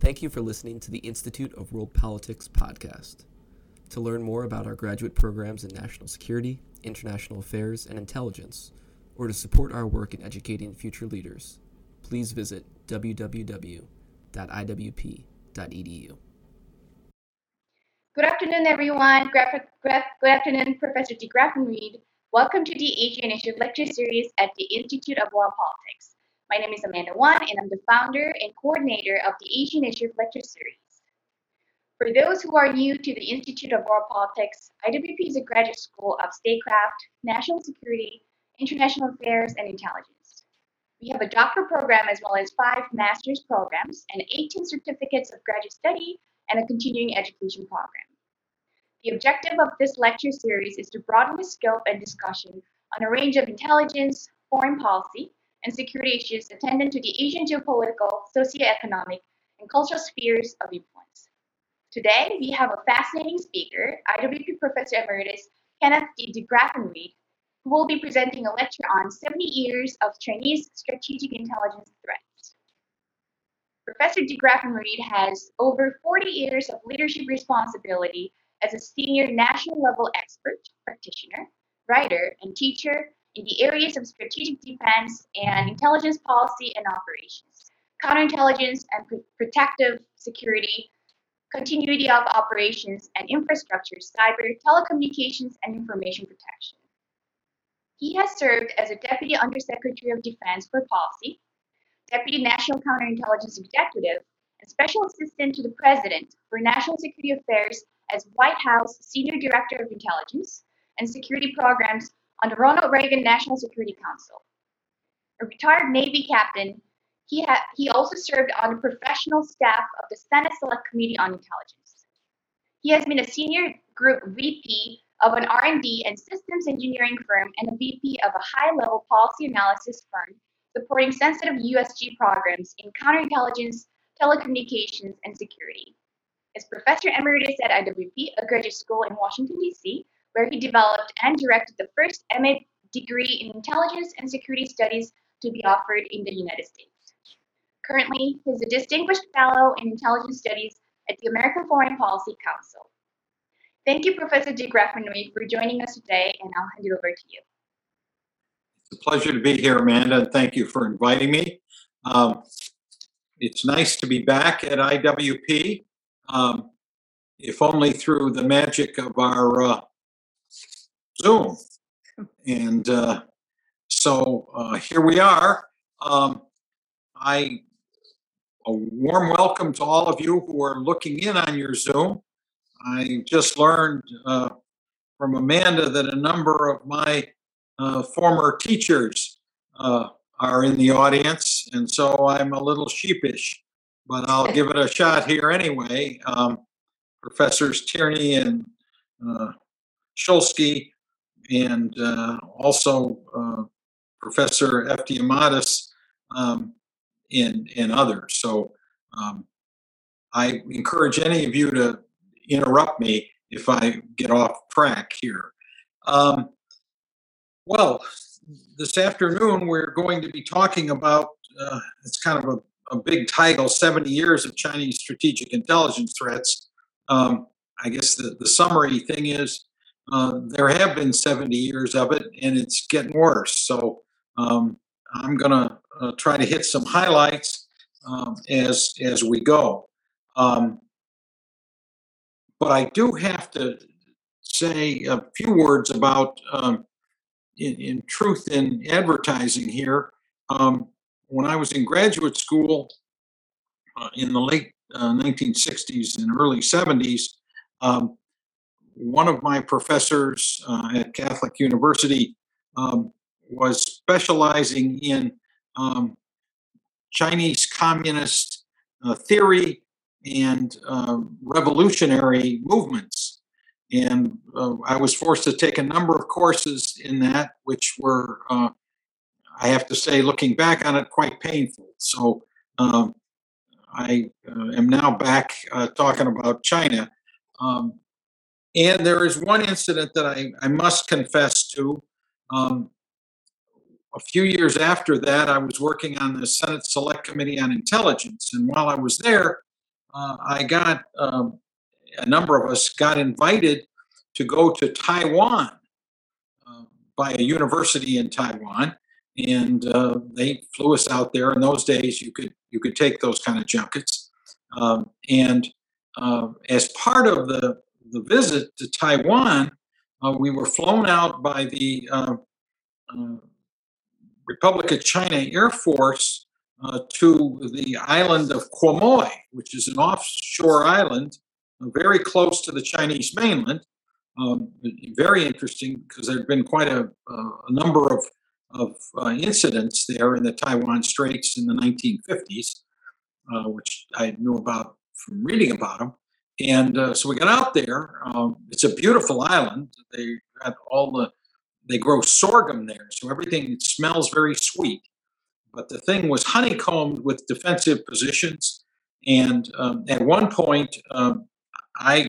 Thank you for listening to the Institute of World Politics podcast. To learn more about our graduate programs in national security, international affairs, and intelligence, or to support our work in educating future leaders, please visit www.iwp.edu. Good afternoon, everyone. Good, afternoon, Professor deGraffenreid. Welcome to the Asia Initiative Lecture Series at the Institute of World Politics. My name is Amanda Wan, and I'm the founder and coordinator of the Asian Asia Initiative Lecture Series. For those who are new to the Institute of World Politics, IWP is a graduate school of statecraft, national security, international affairs, and intelligence. We have a doctoral program as well as five master's programs and 18 certificates of graduate study and a continuing education program. The objective of this lecture series is to broaden the scope and discussion on a range of intelligence, foreign policy, and security issues attendant to the Asian geopolitical, socioeconomic, and cultural spheres of influence. Today, we have a fascinating speaker, IWP Professor Emeritus Kenneth D. deGraffenreid, who will be presenting a lecture on 70 years of Chinese strategic intelligence threats. Professor deGraffenreid has over 40 years of leadership responsibility as a senior national level expert, practitioner, writer, and teacher in the areas of strategic defense and intelligence policy and operations, counterintelligence and protective security, continuity of operations and infrastructure, cyber, telecommunications, and information protection. He has served as a Deputy Undersecretary of Defense for Policy, Deputy National Counterintelligence Executive, and Special Assistant to the President for National Security Affairs as White House Senior Director of Intelligence and Security Programs on the Ronald Reagan National Security Council. A retired Navy captain, he, ha- he also served on the professional staff of the Senate Select Committee on Intelligence. He has been a senior group VP of an R&D and systems engineering firm and a VP of a high-level policy analysis firm supporting sensitive USG programs in counterintelligence, telecommunications, and security. As professor emeritus at IWP, a graduate school in Washington, D.C., where he developed and directed the first MA degree in intelligence and security studies to be offered in the United States. Currently, he is a distinguished fellow in intelligence studies at the American Foreign Policy Council. Thank you, Professor deGraffenreid, for joining us today, and I'll hand it over to you. It's a pleasure to be here, Amanda, and thank you for inviting me. Um, it's nice to be back at IWP, um, if only through the magic of our uh, Zoom. And uh, so uh, here we are. Um, I a warm welcome to all of you who are looking in on your Zoom. I just learned uh, from Amanda that a number of my uh, former teachers uh, are in the audience, and so I'm a little sheepish, but I'll give it a shot here anyway. Um, Professors Tierney and uh, Shulsky and uh, also uh, Professor Eftimiades um, and, and others. So um, I encourage any of you to interrupt me if I get off track here. Um, well, this afternoon we're going to be talking about uh, it's kind of a, a, big title 70 years of Chinese strategic intelligence threats. Um, I guess the, the summary thing is uh, there have been 70 years of it, and it's getting worse. So um, I'm going to uh, try to hit some highlights um, as as we go. Um, but I do have to say a few words about, um, in, in, truth in advertising here. Um, when I was in graduate school uh, in the late 1960s uh, and early 70s, um, one of my professors uh, at Catholic University um, was specializing in um, Chinese communist uh, theory and uh, revolutionary movements. And uh, I was forced to take a number of courses in that, which were, uh, I have to say, looking back on it, quite painful. So um, I am now back talking about China. Um, and there is one incident that I, I must confess to. Um, a few years after that, I was working on the Senate Select Committee on Intelligence. And while I was there, uh, I got um, a number of us got invited to go to Taiwan uh, by a university in Taiwan, and uh, they flew us out there. In those days, you could you could take those kind of junkets, um, and uh, as part of the the visit to Taiwan, uh, we were flown out by the uh, uh, Republic of China Air Force uh, to the island of Quemoy, which is an offshore island uh, very close to the Chinese mainland. Um, very interesting because there had been quite a, a number of, of incidents there in the Taiwan Straits in the 1950s, uh, which I knew about from reading about them. And uh, so we got out there. Um, it's a beautiful island. They got all the, they grow sorghum there. So everything smells very sweet. But the thing was honeycombed with defensive positions. And um, at one point, um, I,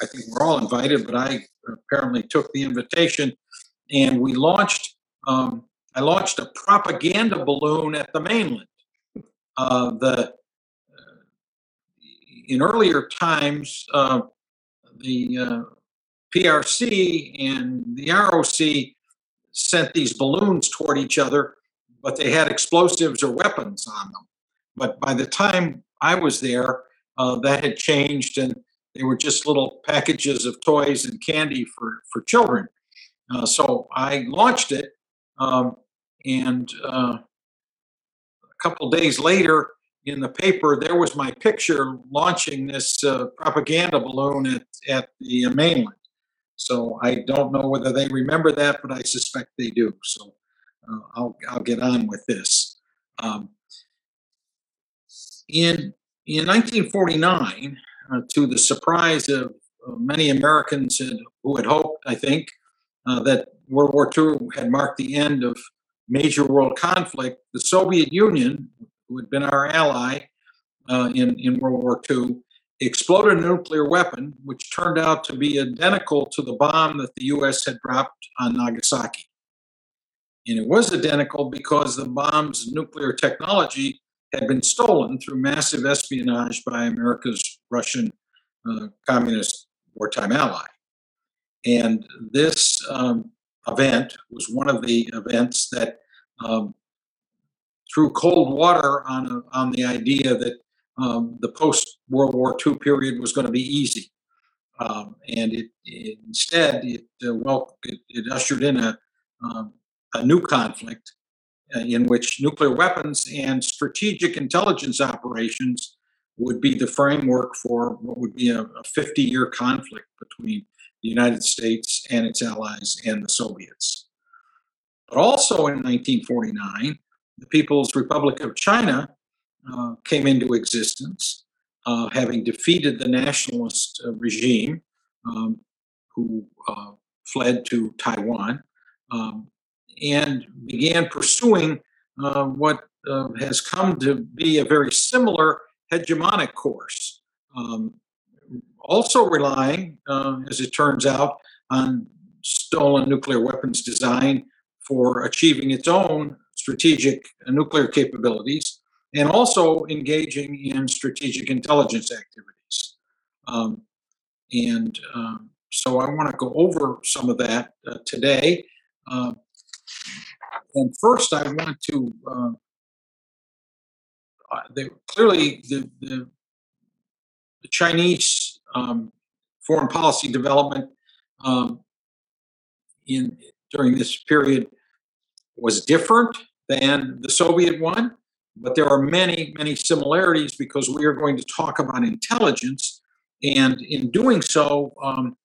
I think we're all invited, but I apparently took the invitation, and we launched. Um, I launched a propaganda balloon at the mainland. Uh, the in earlier times, uh, the uh, PRC and the ROC sent these balloons toward each other, but they had explosives or weapons on them. But by the time I was there, uh, that had changed, and they were just little packages of toys and candy for for children. Uh, so I launched it, um, and uh, a couple days later, in the paper, there was my picture launching this uh, propaganda balloon at, at the mainland. So I don't know whether they remember that, but I suspect they do. So uh, I'll, I'll get on with this. Um, in, in 1949, uh, to the surprise of uh, many Americans who had hoped, I think, uh, that World War II had marked the end of major world conflict, the Soviet Union, who had been our ally uh, in, in World War II, exploded a nuclear weapon, which turned out to be identical to the bomb that the US had dropped on Nagasaki. And it was identical because the bomb's nuclear technology had been stolen through massive espionage by America's Russian uh, communist wartime ally. And this um, event was one of the events that um, threw cold water on a, on the idea that um, the post World War II period was going to be easy, um, and it, it, instead it uh, well it, it, ushered in a um, a new conflict uh, in which nuclear weapons and strategic intelligence operations would be the framework for what would be a 50 year conflict between the United States and its allies and the Soviets. But also in 1949, the People's Republic of China uh, came into existence, uh, having defeated the nationalist uh, regime um, who uh, fled to Taiwan um, and began pursuing uh, what has come to be a very similar hegemonic course. Um, also relying, as it turns out, on stolen nuclear weapons design for achieving its own strategic nuclear capabilities and also engaging in strategic intelligence activities. Um, and um, so I want to go over some of that uh, today. Uh, and first, I want to uh, uh clearly the, the, the Chinese um, foreign policy development um, in during this period was different than the Soviet one, but there are many, many similarities because we are going to talk about intelligence. And in doing so, um,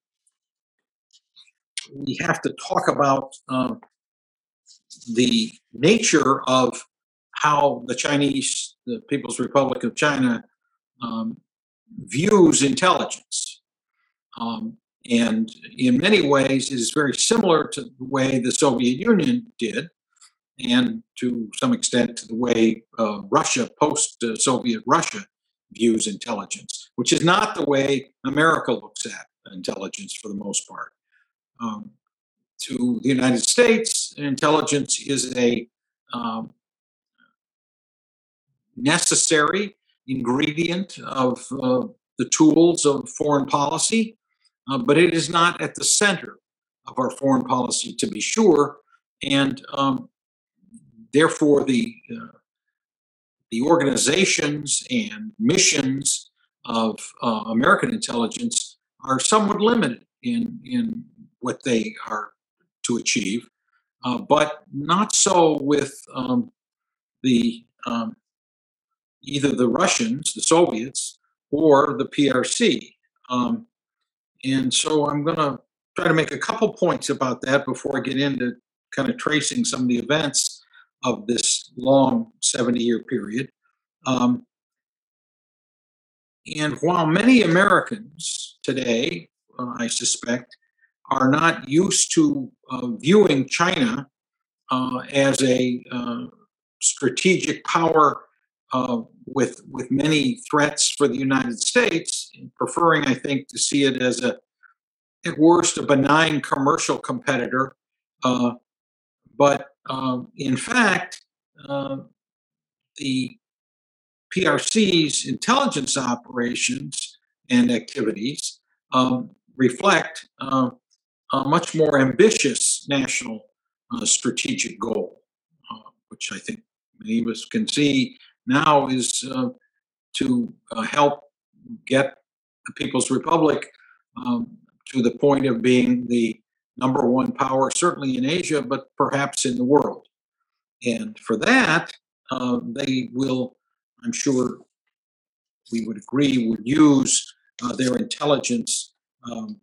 we have to talk about uh, the nature of how the Chinese, the People's Republic of China, um, views intelligence. Um, and in many ways, it is very similar to the way the Soviet Union did and to some extent to the way uh, Russia, post Soviet Russia, views intelligence, which is not the way America looks at intelligence for the most part. Um, to the United States, intelligence is a um, necessary ingredient of uh, the tools of foreign policy, uh, but it is not at the center of our foreign policy, to be sure. And um, therefore, the uh, the organizations and missions of uh, American intelligence are somewhat limited in in what they are to achieve, uh, but not so with um, the um, either the Russians, the Soviets, or the PRC. Um, and so I'm going to try to make a couple points about that before I get into kind of tracing some of the events of this long 70 year period. Um, and while many Americans today, uh, I suspect, are not used to uh, viewing China uh, as a uh, strategic power uh, with with many threats for the United States, preferring, I think, to see it as a at worst a benign commercial competitor. Uh, but um, in fact, uh, the PRC's intelligence operations and activities um, reflect uh, a much more ambitious national uh, strategic goal, uh, which I think many of us can see now is uh, to uh, help get the People's Republic um, to the point of being the number one power, certainly in Asia, but perhaps in the world. And for that, uh, they will, I'm sure we would agree, would use uh, their intelligence um,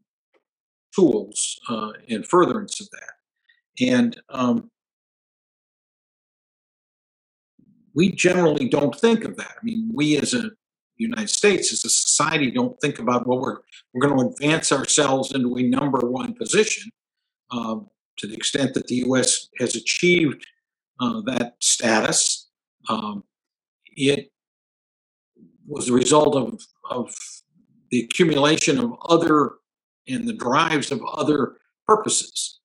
tools uh, in furtherance of that. And um, we generally don't think of that. I mean, we as a United States, as a society, don't think about well, we're we're going to advance ourselves into a number one position. Um, to the extent that the U.S. has achieved uh, that status, um, it was a result of of the accumulation of other and the drives of other purposes.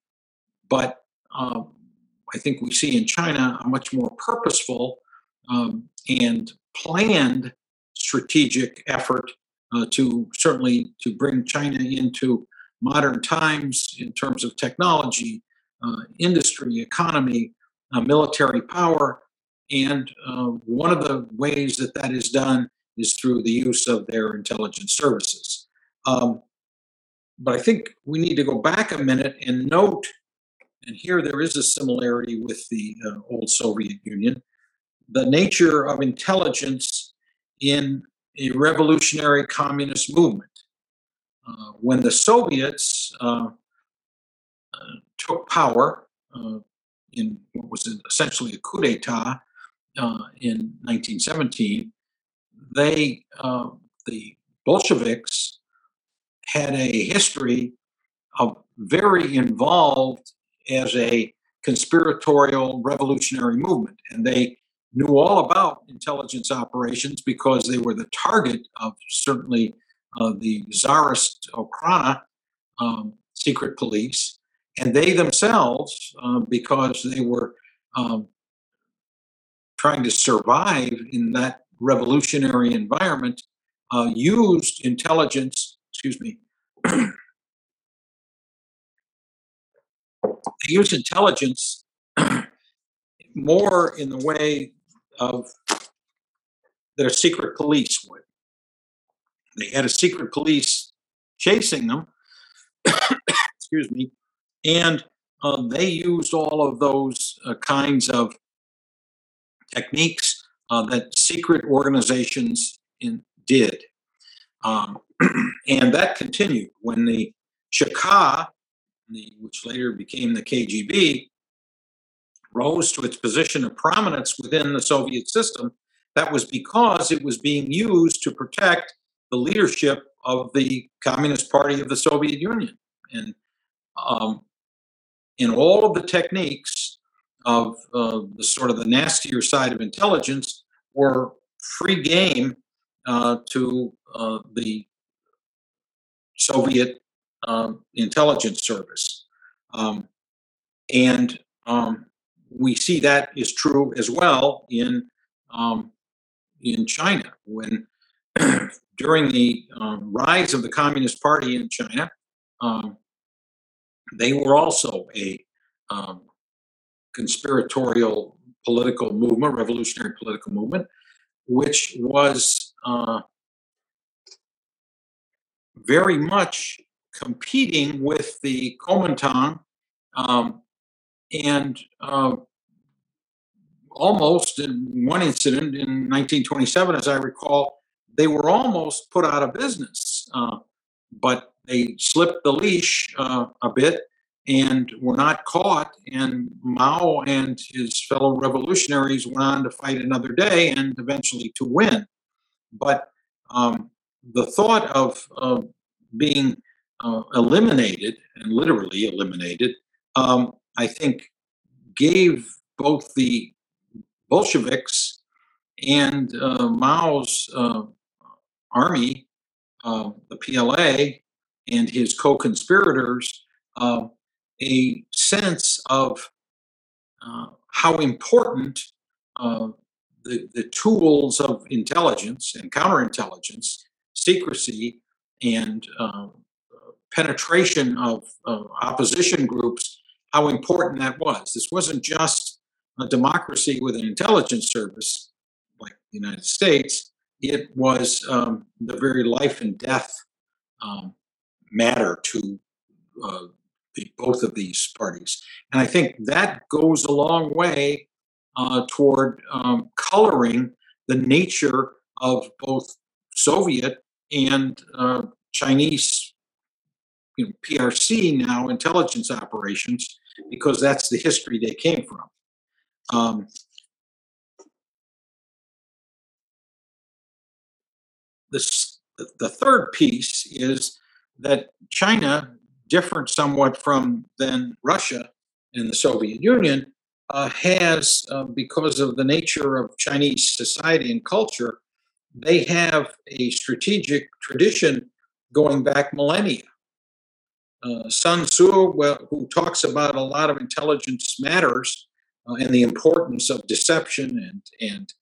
But um, I think we see in China a much more purposeful um, and planned strategic effort uh, to certainly to bring China into modern times in terms of technology, uh, industry, economy, uh, military power. And uh, one of the ways that that is done is through the use of their intelligence services. Um, but I think we need to go back a minute and note, and here there is a similarity with the uh, old Soviet Union, the nature of intelligence in a revolutionary communist movement. Uh, when the Soviets uh, uh, took power in what was essentially a coup d'etat in 1917, they, the Bolsheviks, had a history of very involved as a conspiratorial revolutionary movement, and they knew all about intelligence operations because they were the target of certainly uh, the czarist Okhrana um, secret police, and they themselves, uh, because they were um, trying to survive in that revolutionary environment, uh, used intelligence, excuse me, they used intelligence more in the way of that a secret police would. They had a secret police chasing them, excuse me, and uh, they used all of those uh, kinds of techniques uh, that secret organizations in, did. Um, and that continued. When the Cheka, which later became the KGB, rose to its position of prominence within the Soviet system, that was because it was being used to protect the leadership of the Communist Party of the Soviet Union. And um, in all of the techniques of uh, the sort of the nastier side of intelligence were free game uh, to uh, the Soviet um, intelligence service. Um, and um, we see that is true as well in um, in China when during the um, rise of the Communist Party in China, um, they were also a um, conspiratorial political movement, revolutionary political movement, which was uh, very much competing with the Kuomintang um, and uh, almost in one incident in 1927, as I recall, they were almost put out of business, uh, but they slipped the leash uh, a bit and were not caught. And Mao and his fellow revolutionaries went on to fight another day and eventually to win. But um, the thought of uh, being uh, eliminated and literally eliminated, um, I think, gave both the Bolsheviks and uh, Mao's uh, army, uh, the PLA, and his co conspirators um, a sense of uh, how important uh, the, the tools of intelligence and counterintelligence, secrecy, and uh, penetration of opposition groups, how important that was. This wasn't just a democracy with an intelligence service like the United States, it was um, the very life and death um, matter to uh, the, both of these parties. And I think that goes a long way uh, toward um, coloring the nature of both Soviet and uh, Chinese you know, PRC now intelligence operations, because that's the history they came from. This, the third piece is that China different somewhat from than Russia and the Soviet Union, uh, has, uh, because of the nature of Chinese society and culture, they have a strategic tradition going back millennia. Uh, Sun Tzu, well, who talks about a lot of intelligence matters uh, and the importance of deception and and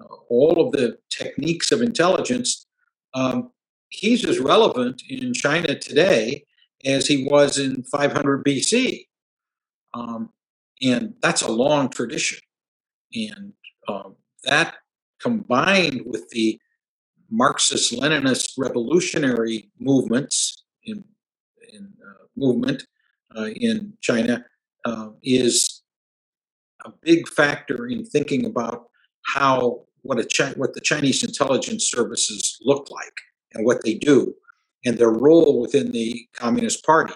uh, all of the techniques of intelligence, um, he's as relevant in China today as he was in 500 BC. Um, and that's a long tradition. And um, that combined with the Marxist Leninist revolutionary movements in, in uh, movement uh, in China uh, is a big factor in thinking about how what a what the Chinese intelligence services look like and what they do and their role within the Communist Party.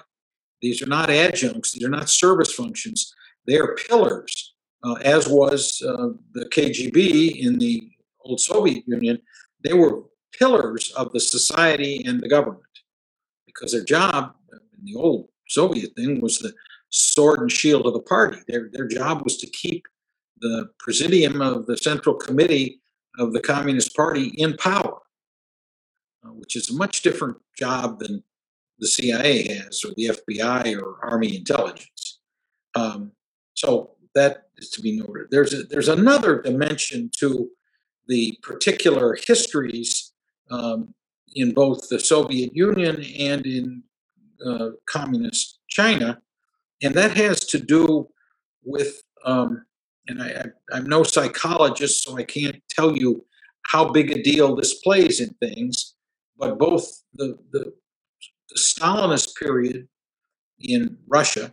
These are not adjuncts, these are not service functions, they are pillars, uh, as was uh, the KGB in the old Soviet Union. They were pillars of the society and the government because their job in the old Soviet thing was the sword and shield of the party. Their, their job was to keep the presidium of the Central Committee of the Communist Party in power uh, which is a much different job than the CIA has or the FBI or Army intelligence. Um, so that is to be noted. There's a, there's another dimension to the particular histories um, in both the Soviet Union and in uh, communist China, and that has to do with. Um, and I, I, I'm no psychologist, so I can't tell you how big a deal this plays in things but both the, the, the Stalinist period in Russia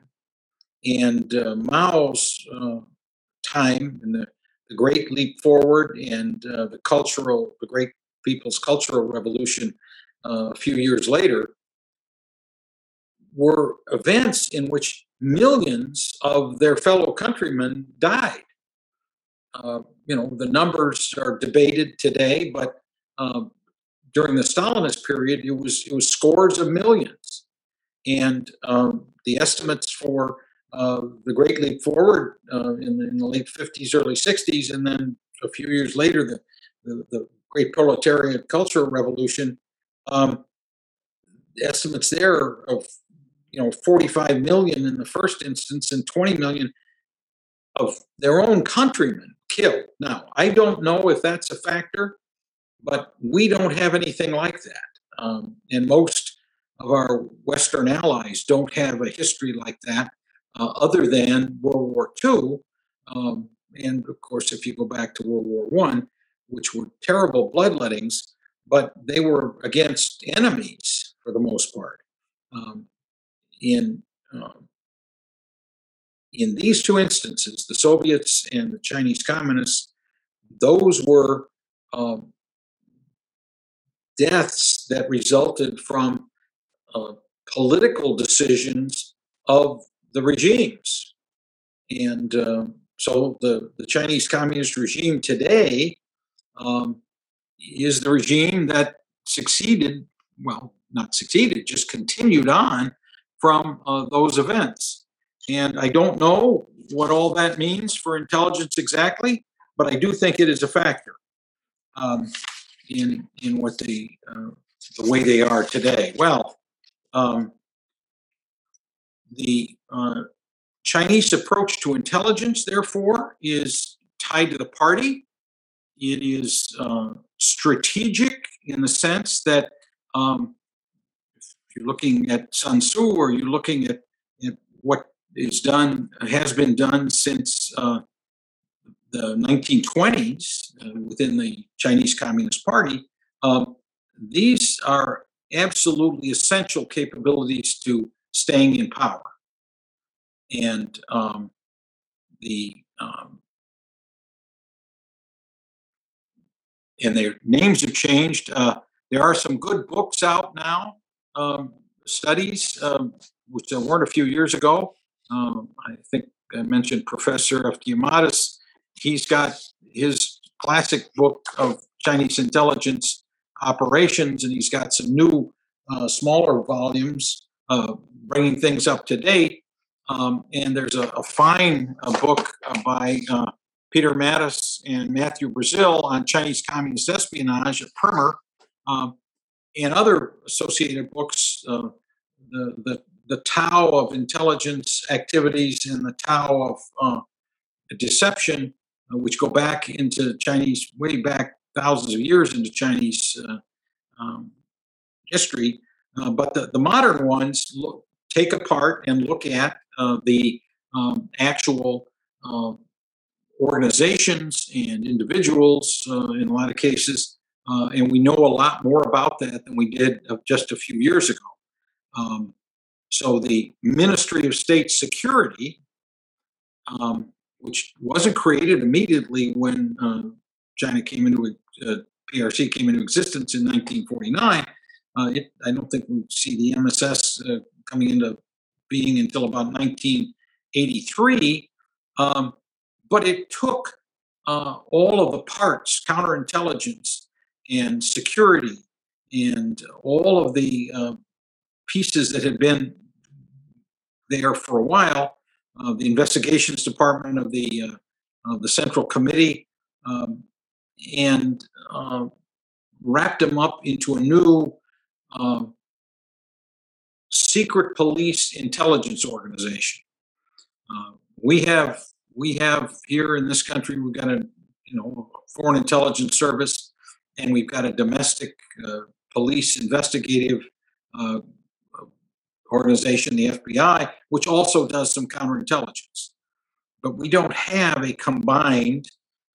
and uh, Mao's uh, time and the, the Great Leap Forward and uh, the cultural, the Great People's Cultural Revolution uh, a few years later were events in which millions of their fellow countrymen died. Uh, you know, the numbers are debated today, but um, during the Stalinist period, it was it was scores of millions, and um, the estimates for uh, the Great Leap Forward uh, in, the, in, the, late 50s, early 60s, and then a few years later, the the, the Great Proletariat Cultural Revolution. Um, estimates there of you know 45 million in the first instance and 20 million of their own countrymen killed. Now, I don't know if that's a factor but we don't have anything like that. Um, and most of our Western allies don't have a history like that, uh, other than World War II. Um, and of course, if you go back to World War One, which were terrible bloodlettings, but they were against enemies for the most part. Um, in um, in these two instances, the Soviets and the Chinese Communists, those were um, deaths that resulted from uh, political decisions of the regimes. And uh, so the, the Chinese Communist regime today um, is the regime that succeeded, well, not succeeded, just continued on from uh, those events. And I don't know what all that means for intelligence exactly, but I do think it is a factor um, in in what the uh, the way they are today. Well, um, the uh, Chinese approach to intelligence, therefore, is tied to the party. It is uh, strategic in the sense that um, if you're looking at Sun Tzu or you're looking at, at what is done, has been done since uh, the 1920s uh, within the Chinese Communist Party, um, these are absolutely essential capabilities to staying in power. And um, the um, and their names have changed. Uh, there are some good books out now, um, studies, um, which there weren't a few years ago. Um, I think I mentioned Professor Eftimiades. He's got his classic book of Chinese intelligence operations, and he's got some new, uh, smaller volumes uh, bringing things up to date. Um, and there's a, a fine uh, book uh, by uh, Peter Mattis and Matthew Brazil on Chinese communist espionage at Primer, um, and other associated books, uh, the, the, the Tao of intelligence activities and the Tao of uh, deception, uh, which go back into Chinese, way back thousands of years into Chinese uh, um, history. Uh, but the, the modern ones look, take apart and look at uh, the um, actual um, organizations and individuals uh, in a lot of cases. And we know a lot more about that than we did just a few years ago. Um, so the Ministry of State Security, um, which wasn't created immediately when uh, China came into uh, PRC came into existence in 1949, uh, it, I don't think we see the MSS uh, coming into being until about 1983. Um, but it took uh, all of the parts, counterintelligence and security, and all of the uh, pieces that had been there for a while. Uh, the investigations department of the uh, of the Central Committee, um, and uh, wrapped them up into a new um, secret police intelligence organization. Uh, we have we have here in this country, we've got a you know foreign intelligence service, and we've got a domestic uh, police investigative uh, organization, the FBI, which also does some counterintelligence. But we don't have a combined,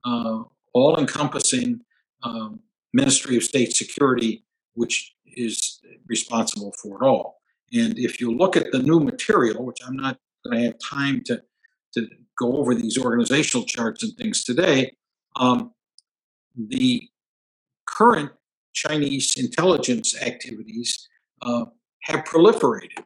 uh, all-encompassing um, Ministry of State Security, which is responsible for it all. And if you look at the new material, which I'm not going to have time to to go over these organizational charts and things today. Um, the current Chinese intelligence activities uh, have proliferated.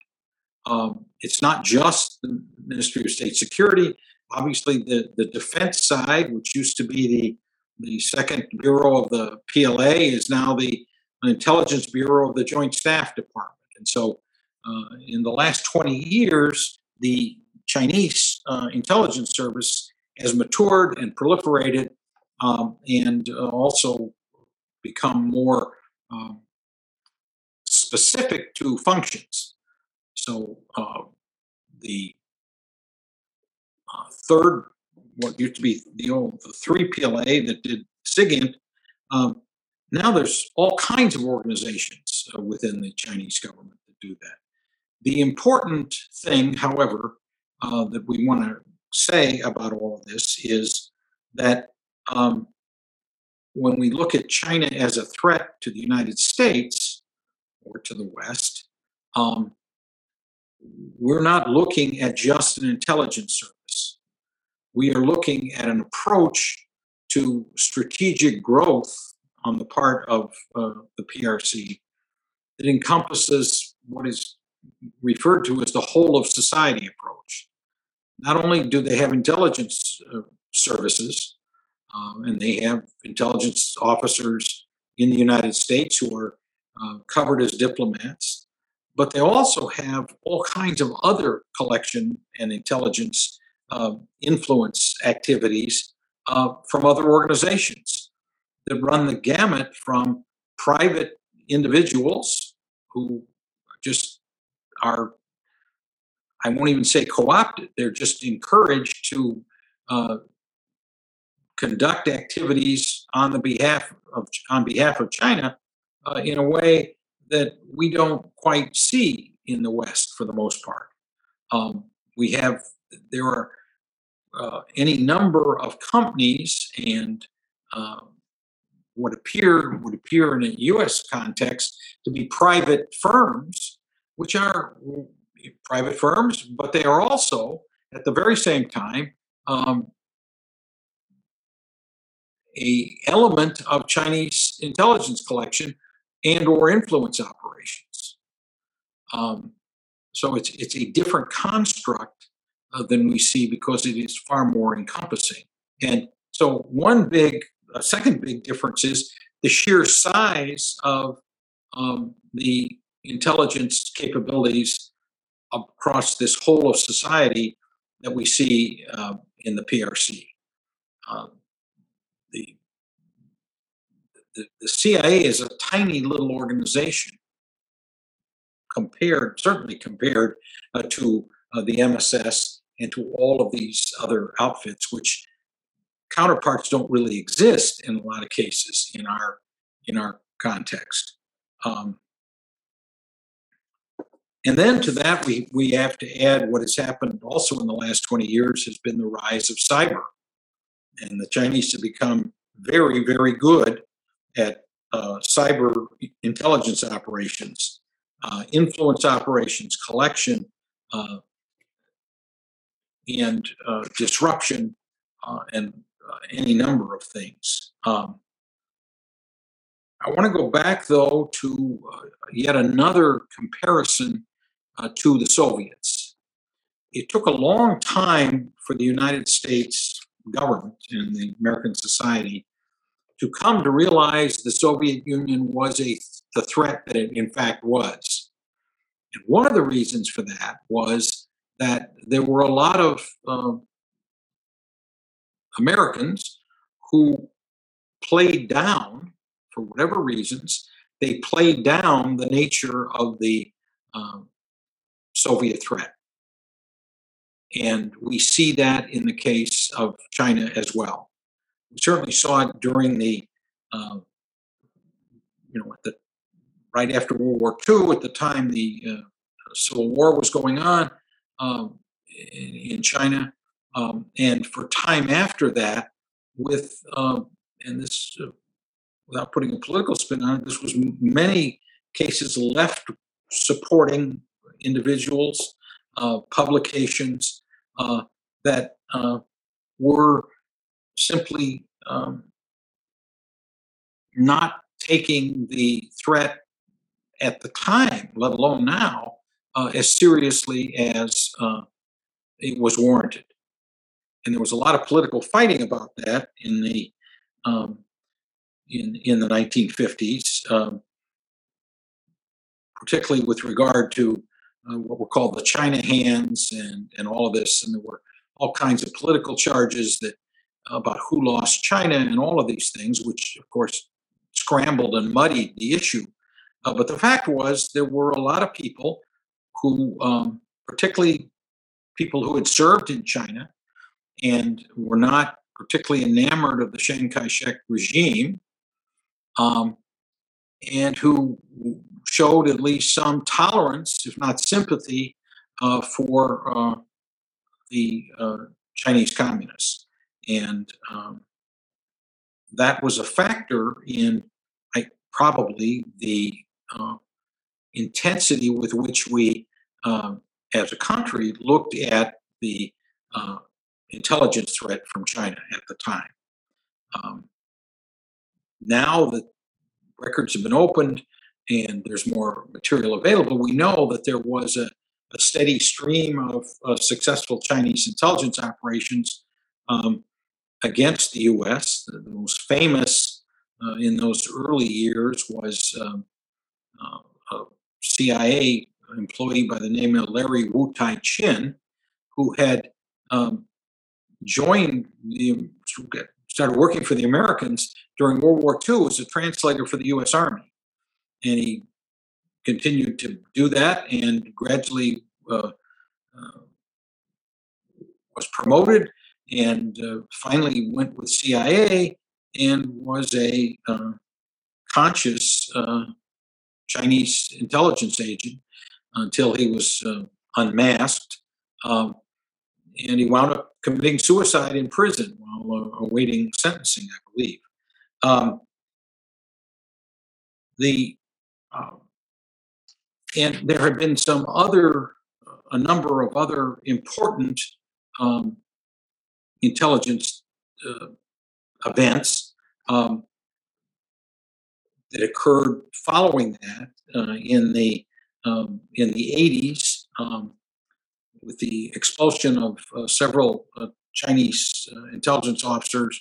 Um, it's not just the Ministry of State Security. Obviously, the, the defense side, which used to be the, the second bureau of the PLA, is now the intelligence bureau of the Joint Staff Department. And so, uh, in the last 20 years, the Chinese uh, intelligence service has matured and proliferated um, and uh, also become more um, specific to functions. So uh, the uh, third, what used to be the old the three PLA that did SIGINT, um, now there's all kinds of organizations uh, within the Chinese government that do that. The important thing, however, uh, that we want to say about all of this is that um, when we look at China as a threat to the United States or to the West, um, we're not looking at just an intelligence service. We are looking at an approach to strategic growth on the part of uh, the PRC that encompasses what is referred to as the whole of society approach. Not only do they have intelligence uh, services, um, and they have intelligence officers in the United States who are uh, covered as diplomats, but they also have all kinds of other collection and intelligence uh, influence activities uh, from other organizations that run the gamut from private individuals who just are, I won't even say co opted, they're just encouraged to uh, conduct activities on the behalf of on behalf of China uh, in a way that we don't quite see in the West for the most part. Um, we have there are uh, any number of companies and uh, what appear would appear in a U.S. context to be private firms, which are private firms, but they are also at the very same time um, a element of Chinese intelligence collection and or influence operations. Um, so it's it's a different construct uh, than we see because it is far more encompassing. And so one big, second big difference is the sheer size of um, the intelligence capabilities across this whole of society that we see uh, in the PRC. Um, the, CIA is a tiny little organization compared, certainly compared uh, to uh, the MSS and to all of these other outfits, which counterparts don't really exist in a lot of cases in our in our context. Um, and then to that, we we have to add what has happened also in the last 20 years has been the rise of cyber and the Chinese have become very, very good at uh, cyber intelligence operations, uh, influence operations, collection, uh, and uh, disruption, uh, and uh, any number of things. Um, I want to go back, though, to yet another comparison to the Soviets. It took a long time for the United States government and the American society to come to realize the Soviet Union was a the threat that it in fact was. And one of the reasons for that was that there were a lot of uh, Americans who played down, for whatever reasons, they played down the nature of the uh, Soviet threat. And we see that in the case of China as well. We certainly saw it during the, uh, you know, the, right after World War II, at the time the uh, Civil War was going on um, in, in, China, um, and for time after that, with um, and this, uh, without putting a political spin on it, this was many cases left supporting individuals, uh, publications, uh, that uh, were simply um, not taking the threat at the time, let alone now, uh, as seriously as uh, it was warranted. And there was a lot of political fighting about that in the um, in in the 1950s, um, particularly with regard to uh, what were called the China hands and, and all of this. And there were all kinds of political charges that about who lost China and all of these things, which of course scrambled and muddied the issue. Uh, but the fact was, there were a lot of people who, um, particularly people who had served in China and were not particularly enamored of the Chiang Kai shek regime, um, and who showed at least some tolerance, if not sympathy, uh, for uh, the uh, Chinese communists. And um, that was a factor in I, probably the uh, intensity with which we, um, as a country, looked at the uh, intelligence threat from China at the time. Um, now that records have been opened and there's more material available, we know that there was a, a steady stream of, of, successful Chinese intelligence operations um, against the U.S. The, the most famous uh, in those early years was um, uh, a CIA employee by the name of Larry Wu Tai Chin, who had um, joined the started working for the Americans during World War II as a translator for the U.S. Army, and he continued to do that and gradually uh, uh, was promoted and uh, finally went with CIA and was a uh, conscious uh, Chinese intelligence agent until he was uh, unmasked. Um, and he wound up committing suicide in prison while uh, awaiting sentencing, I believe. Um, the uh, and there have been some other, a number of other important um, intelligence uh, events um, that occurred following that uh, in the um, in the 80s um, with the expulsion of uh, several uh, Chinese uh, intelligence officers,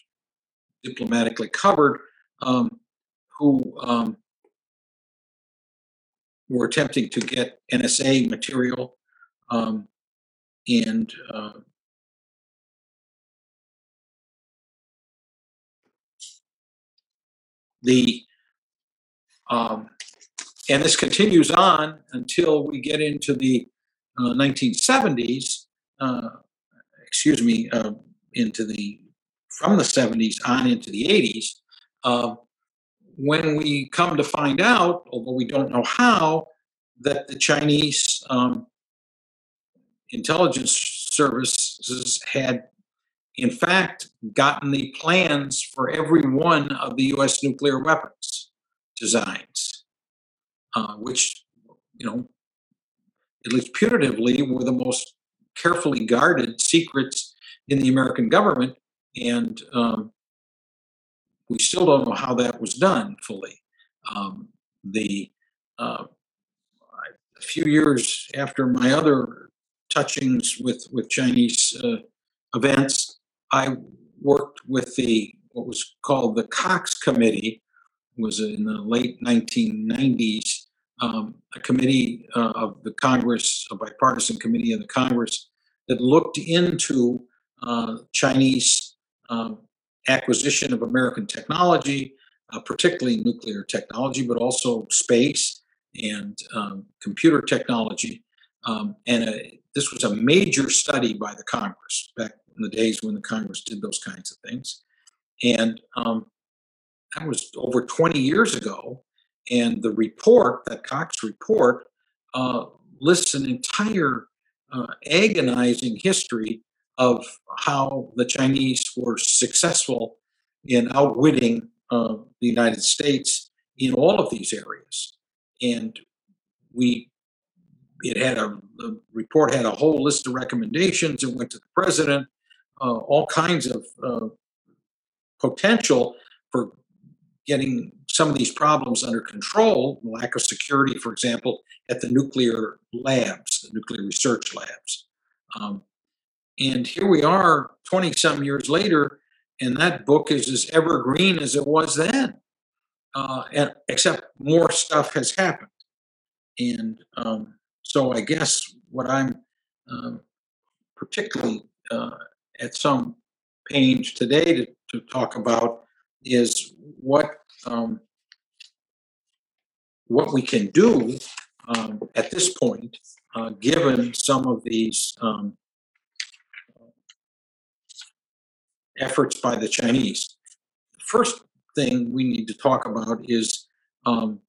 diplomatically covered, um, who um, were attempting to get NSA material um, and the um, and this continues on until we get into the uh, 1970s. Uh, excuse me, uh, into the from the 70s on into the 80s. Um, when we come to find out, although we don't know how, that the Chinese um, intelligence services had, in fact, gotten the plans for every one of the U.S. nuclear weapons designs, uh, which, you know, at least putatively, were the most carefully guarded secrets in the American government. And um, we still don't know how that was done fully. Um, the uh, a few years after my other touchings with with Chinese uh, events, I worked with the what was called the Cox Committee. It was in the late 1990s, um, a committee uh, of the Congress, a bipartisan committee of the Congress that looked into uh, Chinese um, acquisition of American technology, uh, particularly nuclear technology, but also space and um, computer technology. Um, and a, uh, this was a major study by the Congress back in the days when the Congress did those kinds of things. And um, that was over 20 years ago. And the report, that Cox report, uh, lists an entire uh, agonizing history of how the Chinese were successful in outwitting uh, the United States in all of these areas. And we, it had a, the report had a whole list of recommendations. It went to the president, all kinds of uh, potential for getting some of these problems under control, lack of security, for example, at the nuclear labs, the nuclear research labs. Um, and here we are 20 some years later, and that book is as evergreen as it was then, uh, and, except more stuff has happened. And um, so I guess what I'm um, particularly uh, at some pains today to, to talk about is what um, what we can do um, at this point, uh, given some of these um, efforts by the Chinese. The first thing we need to talk about is um,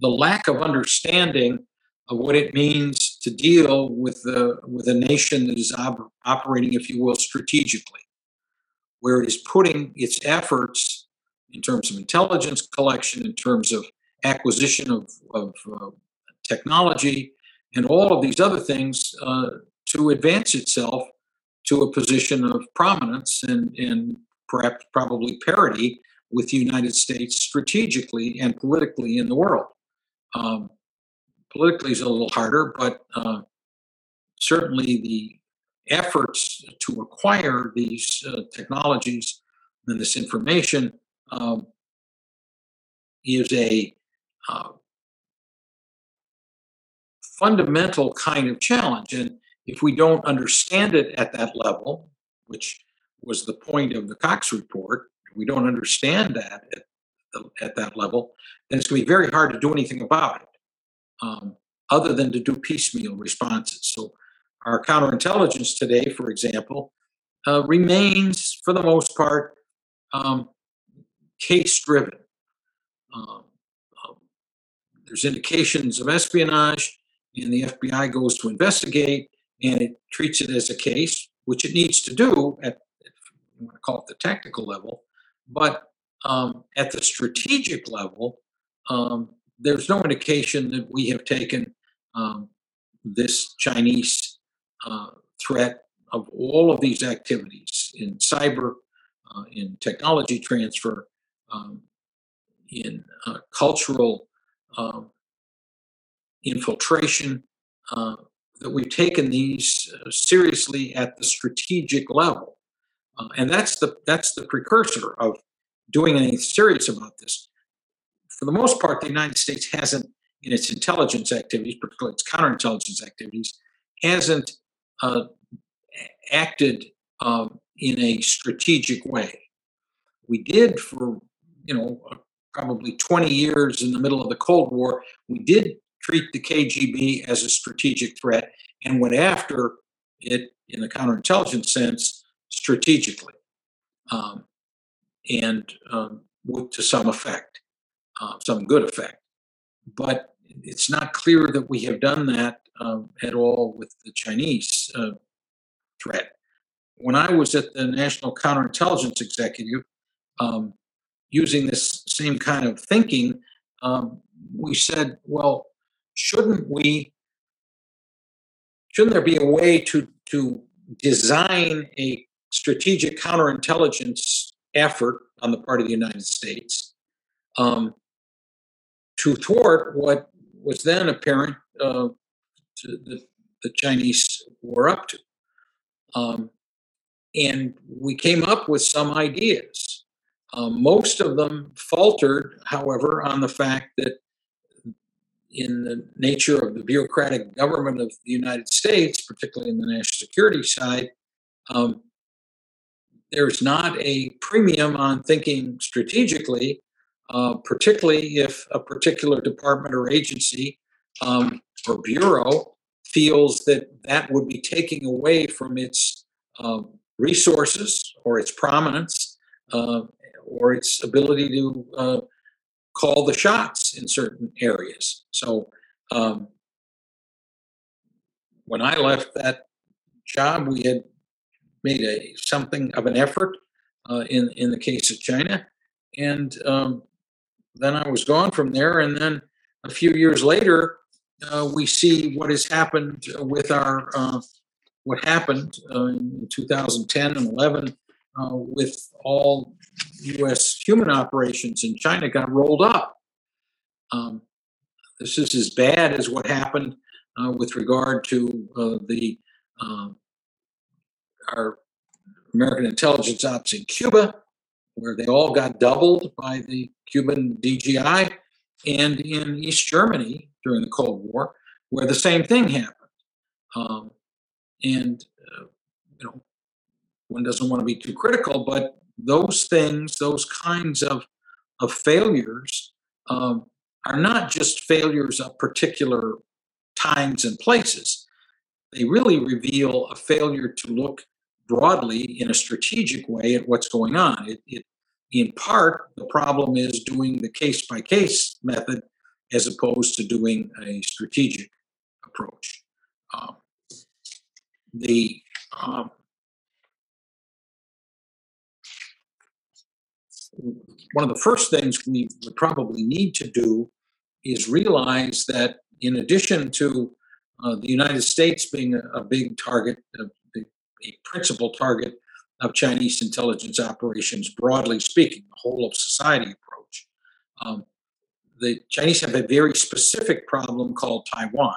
the lack of understanding of what it means to deal with the with a nation that is op- operating, if you will, strategically, where it is putting its efforts in terms of intelligence collection, in terms of acquisition of, of uh, technology, and all of these other things uh, to advance itself to a position of prominence and, and perhaps probably parity with the United States strategically and politically in the world. Um, politically is a little harder, but uh, certainly the efforts to acquire these uh, technologies and this information um, is a uh, fundamental kind of challenge. And if we don't understand it at that level, which was the point of the Cox report, we don't understand that at, at that level, then it's going to be very hard to do anything about it, um, other than to do piecemeal responses. So, our counterintelligence today, for example, uh, remains for the most part um, case driven. Um, um, there's indications of espionage, and the FBI goes to investigate, and it treats it as a case, which it needs to do at, you want to call it the tactical level. But um, at the strategic level, um, there's no indication that we have taken um, this Chinese uh, threat of all of these activities in cyber, uh, in technology transfer, um, in uh, cultural um, infiltration, uh, that we've taken these uh, seriously at the strategic level. Uh, and that's the that's the precursor of doing anything serious about this. For the most part, the United States hasn't, in its intelligence activities, particularly its counterintelligence activities, hasn't uh, acted um, in a strategic way. We did for you know probably 20 years in the middle of the Cold War. We did treat the KGB as a strategic threat and went after it in the counterintelligence sense strategically um, and um, to some effect, uh, some good effect. But it's not clear that we have done that um, at all with the Chinese uh, threat. When I was at the National Counterintelligence Executive, um, using this same kind of thinking, um, we said, well, shouldn't we shouldn't there be a way to to design a strategic counterintelligence effort on the part of the United States um, to thwart what was then apparent uh, the, the Chinese were up to. Um, and we came up with some ideas. Um, most of them faltered, however, on the fact that in the nature of the bureaucratic government of the United States, particularly in the national security side, um, there's not a premium on thinking strategically, uh, particularly if a particular department or agency um, or bureau feels that that would be taking away from its uh, resources or its prominence uh, or its ability to uh, call the shots in certain areas. So um, when I left that job, we had made a something of an effort uh, in in the case of China, and um, then I was gone from there. And then a few years later, uh, we see what has happened with our uh, what happened uh, in 2010 and 11 uh, with all U.S. human operations in China got rolled up. Um, this is as bad as what happened uh, with regard to uh, the our American intelligence ops in Cuba, where they all got doubled by the Cuban DGI, and in East Germany during the Cold War, where the same thing happened. Um, and uh, you know, one doesn't want to be too critical, but those things, those kinds of of failures, um, are not just failures of particular times and places. They really reveal a failure to look broadly in a strategic way at what's going on. It, it, in part, the problem is doing the case by case method as opposed to doing a strategic approach. Um, the um, one of the first things we would probably need to do is realize that in addition to uh, the United States being a, a big target, a, a, principal target of Chinese intelligence operations, broadly speaking, the whole of society approach, um, the Chinese have a very specific problem called Taiwan.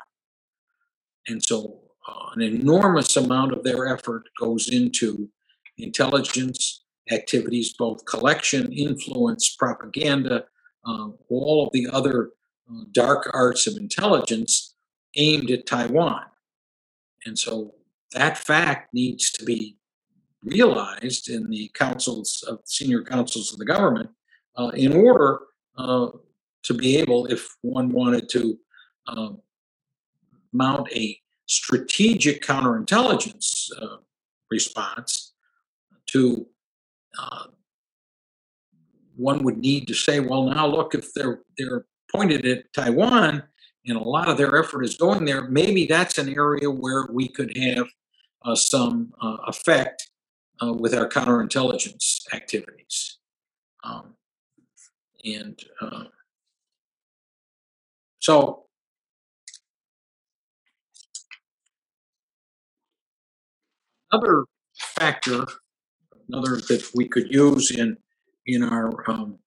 And so uh, an enormous amount of their effort goes into intelligence activities, both collection, influence, propaganda, uh, all of the other uh, dark arts of intelligence aimed at Taiwan. And so that fact needs to be realized in the councils of senior councils of the government uh, in order uh, to be able, if one wanted to uh, mount a strategic counterintelligence uh, response to uh, one would need to say, well, now look, if they're they're pointed at Taiwan and a lot of their effort is going there, maybe that's an area where we could have some uh, effect uh, with our counterintelligence activities. Um, and uh, so another factor, another that we could use in in our um,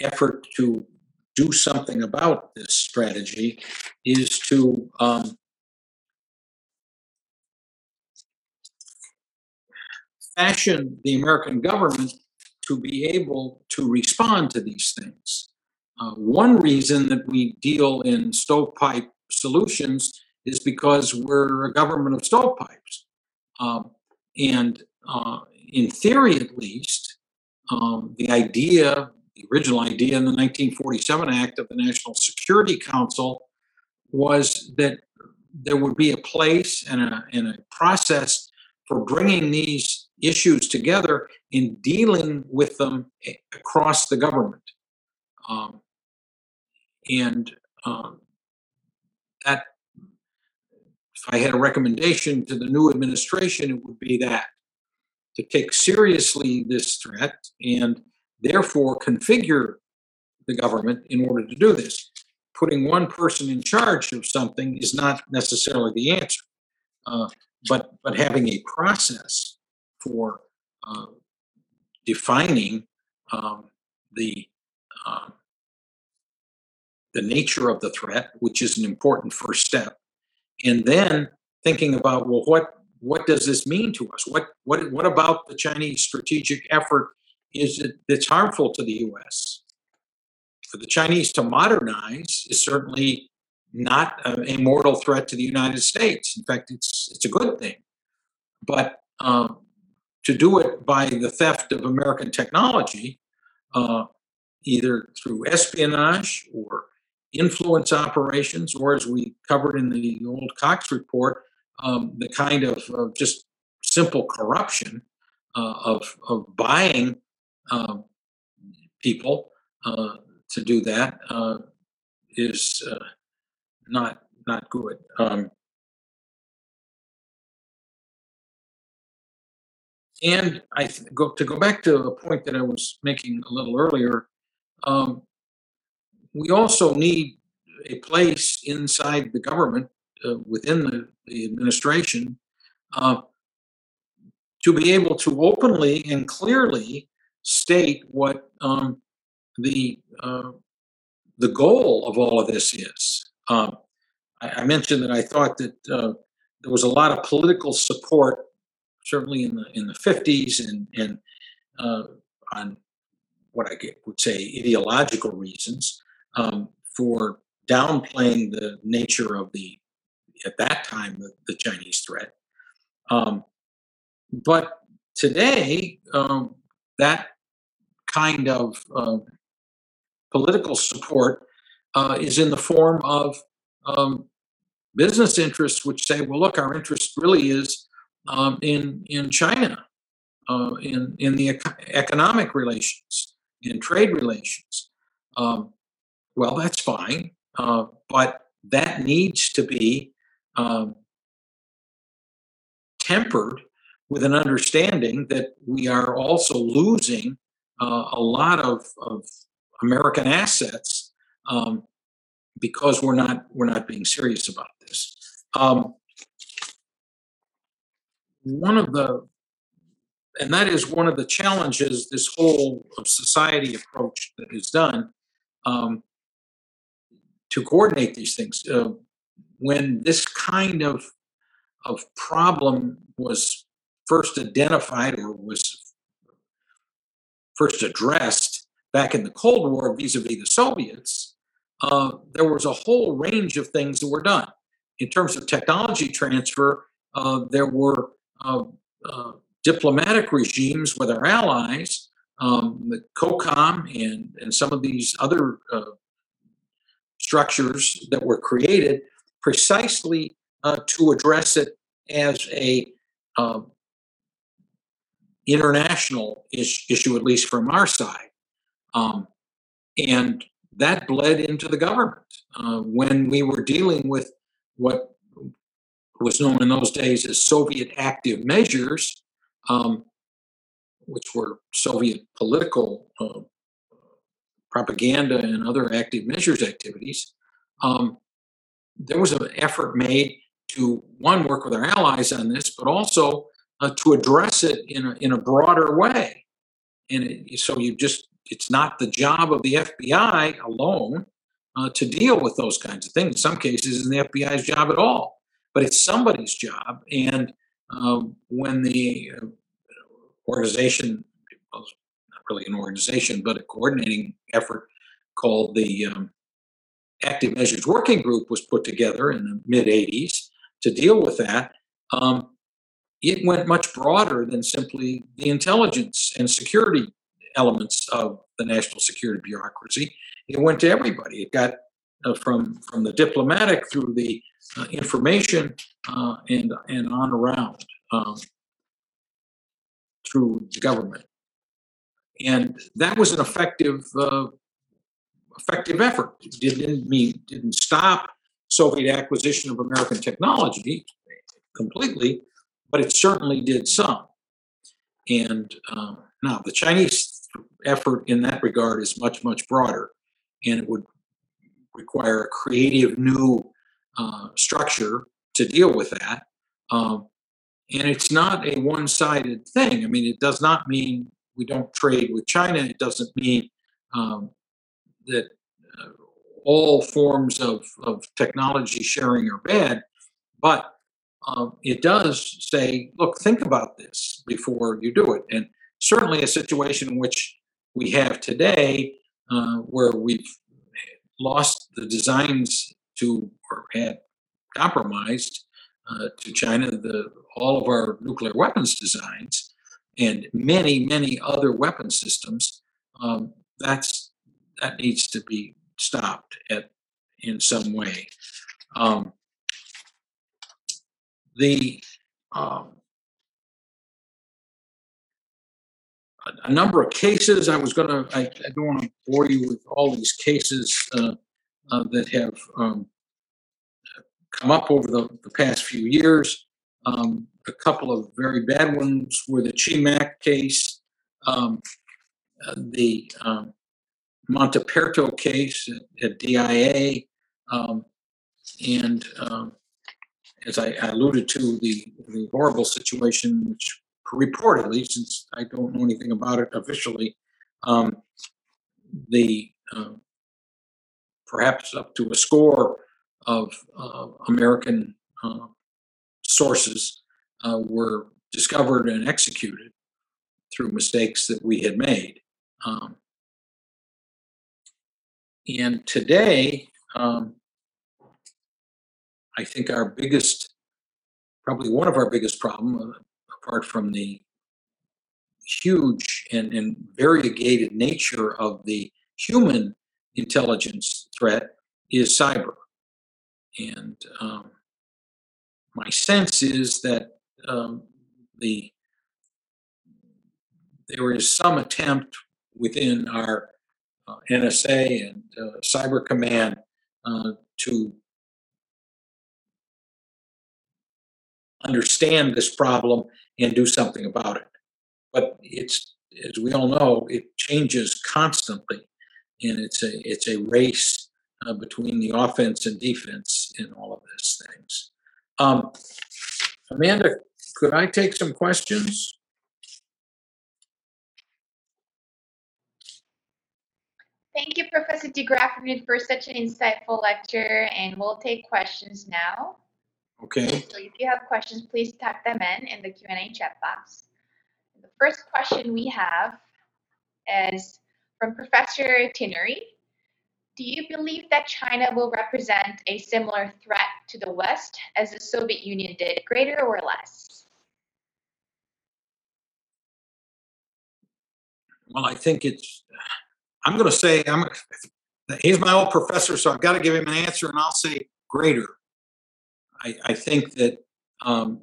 effort to do something about this strategy is to um, fashion the American government to be able to respond to these things. Uh, one reason that we deal in stovepipe solutions is because we're a government of stovepipes. Um, and uh, in theory, at least, um, the idea, the original idea in the 1947 Act of the National Security Council was that there would be a place and a, and a process for bringing these issues together in dealing with them across the government. Um, and um, that, if I had a recommendation to the new administration, it would be that to take seriously this threat and therefore configure the government in order to do this. Putting one person in charge of something is not necessarily the answer, uh, but but having a process for uh, defining um, the um, the nature of the threat, which is an important first step, and then thinking about well, what what does this mean to us? What what what about the Chinese strategic effort is it that's harmful to the U.S. For the Chinese to modernize is certainly not a, mortal threat to the United States. In fact, it's it's a good thing. But um, to do it by the theft of American technology, uh, either through espionage or influence operations, or as we covered in the old Cox report, um, the kind of, of, just simple corruption uh, of, of buying um, people uh, to do that uh, is uh, not not good. Um, and I th- go to go back to a point that I was making a little earlier. Um, we also need a place inside the government, uh, within the, the administration, uh, to be able to openly and clearly state what um, the uh, the goal of all of this is. Um, I, I, mentioned that I thought that uh, there was a lot of political support, certainly in the in the 50s, and and uh, on what I would say ideological reasons, um, for downplaying the nature of the, at that time, the, the Chinese threat. Um, but today, um, that kind of uh, political support uh, is in the form of um, business interests, which say, "Well, look, our interest really is um, in in China, uh, in in the economic relations, in trade relations." Um, well, that's fine, uh, but that needs to be um, tempered with an understanding that we are also losing uh, a lot of, of American assets um, because we're not we're not being serious about this. Um, one of the and that is one of the challenges this whole of society approach that is done um, to coordinate these things. Uh, when this kind of of problem was first identified or was first addressed back in the Cold War vis-a-vis the Soviets, uh, there was a whole range of things that were done. In terms of technology transfer, uh, there were uh, uh diplomatic regimes with our allies, um, the COCOM and, and some of these other uh, structures that were created precisely to address it as a um, international is- issue, at least from our side. Um, and that bled into the government uh, when we were dealing with what was known in those days as Soviet active measures, um, which were Soviet political uh, propaganda and other active measures activities. Um, there was an effort made to one work with our allies on this, but also uh, to address it in a, in a broader way. And it, so you just, it's not the job of the FBI alone uh, to deal with those kinds of things. In some cases, it's the FBI's job at all, but it's somebody's job. And um, when the uh, organization, well, not really an organization, but a coordinating effort called the um, Active Measures Working Group was put together in the mid 80s to deal with that. Um, it went much broader than simply the intelligence and security elements of the national security bureaucracy. It went to everybody. It got uh, from from the diplomatic through the uh, information uh, and and on around um, through the government, and that was an effective uh, effective effort. It didn't mean didn't stop Soviet acquisition of American technology completely, but it certainly did some. And um, now the Chinese effort in that regard is much, much broader, and it would require a creative new uh, structure to deal with that. Um, and it's not a one sided thing. I mean, it does not mean we don't trade with China. It doesn't mean um, that uh, all forms of, of technology sharing are bad. But um, it does say, look, think about this before you do it. And certainly a situation in which we have today, uh, where we've lost the designs to or had compromised uh, to China the all of our nuclear weapons designs and many many other weapon systems. Um, that's that needs to be stopped at in some way. Um, the um, a, number of cases. I was going to. I, I don't want to bore you with all these cases uh, uh, that have um, come up over the, the past few years. Um, a couple of very bad ones were the Chi Mak case, um, uh, the um, Montaperto case at, at DIA, um, and um, as I alluded to, the, the horrible situation, which reportedly, since I don't know anything about it officially, um, the uh, perhaps up to a score of uh, American uh, sources were discovered and executed through mistakes that we had made. Um, and today, um, I think our biggest, probably one of our biggest problem, uh, apart from the huge and, and variegated nature of the human intelligence threat, is cyber. And um, my sense is that um, the there is some attempt within our uh, NSA and uh, Cyber Command uh, to understand this problem and do something about it. But it's, as we all know, it changes constantly, and it's a it's a race uh, between the offense and defense in all of these things. Um, Amanda, could I take some questions? Thank you, Professor deGraffenreid, for such an insightful lecture, and we'll take questions now. Okay, So if you have questions, please type them in in the Q&A chat box. The first question we have is from Professor Tierney. Do you believe that China will represent a similar threat to the West as the Soviet Union did, greater or less? well, I think it's, I'm going to say, I'm, he's my old professor, so I've got to give him an answer, and I'll say greater. I, I think that um,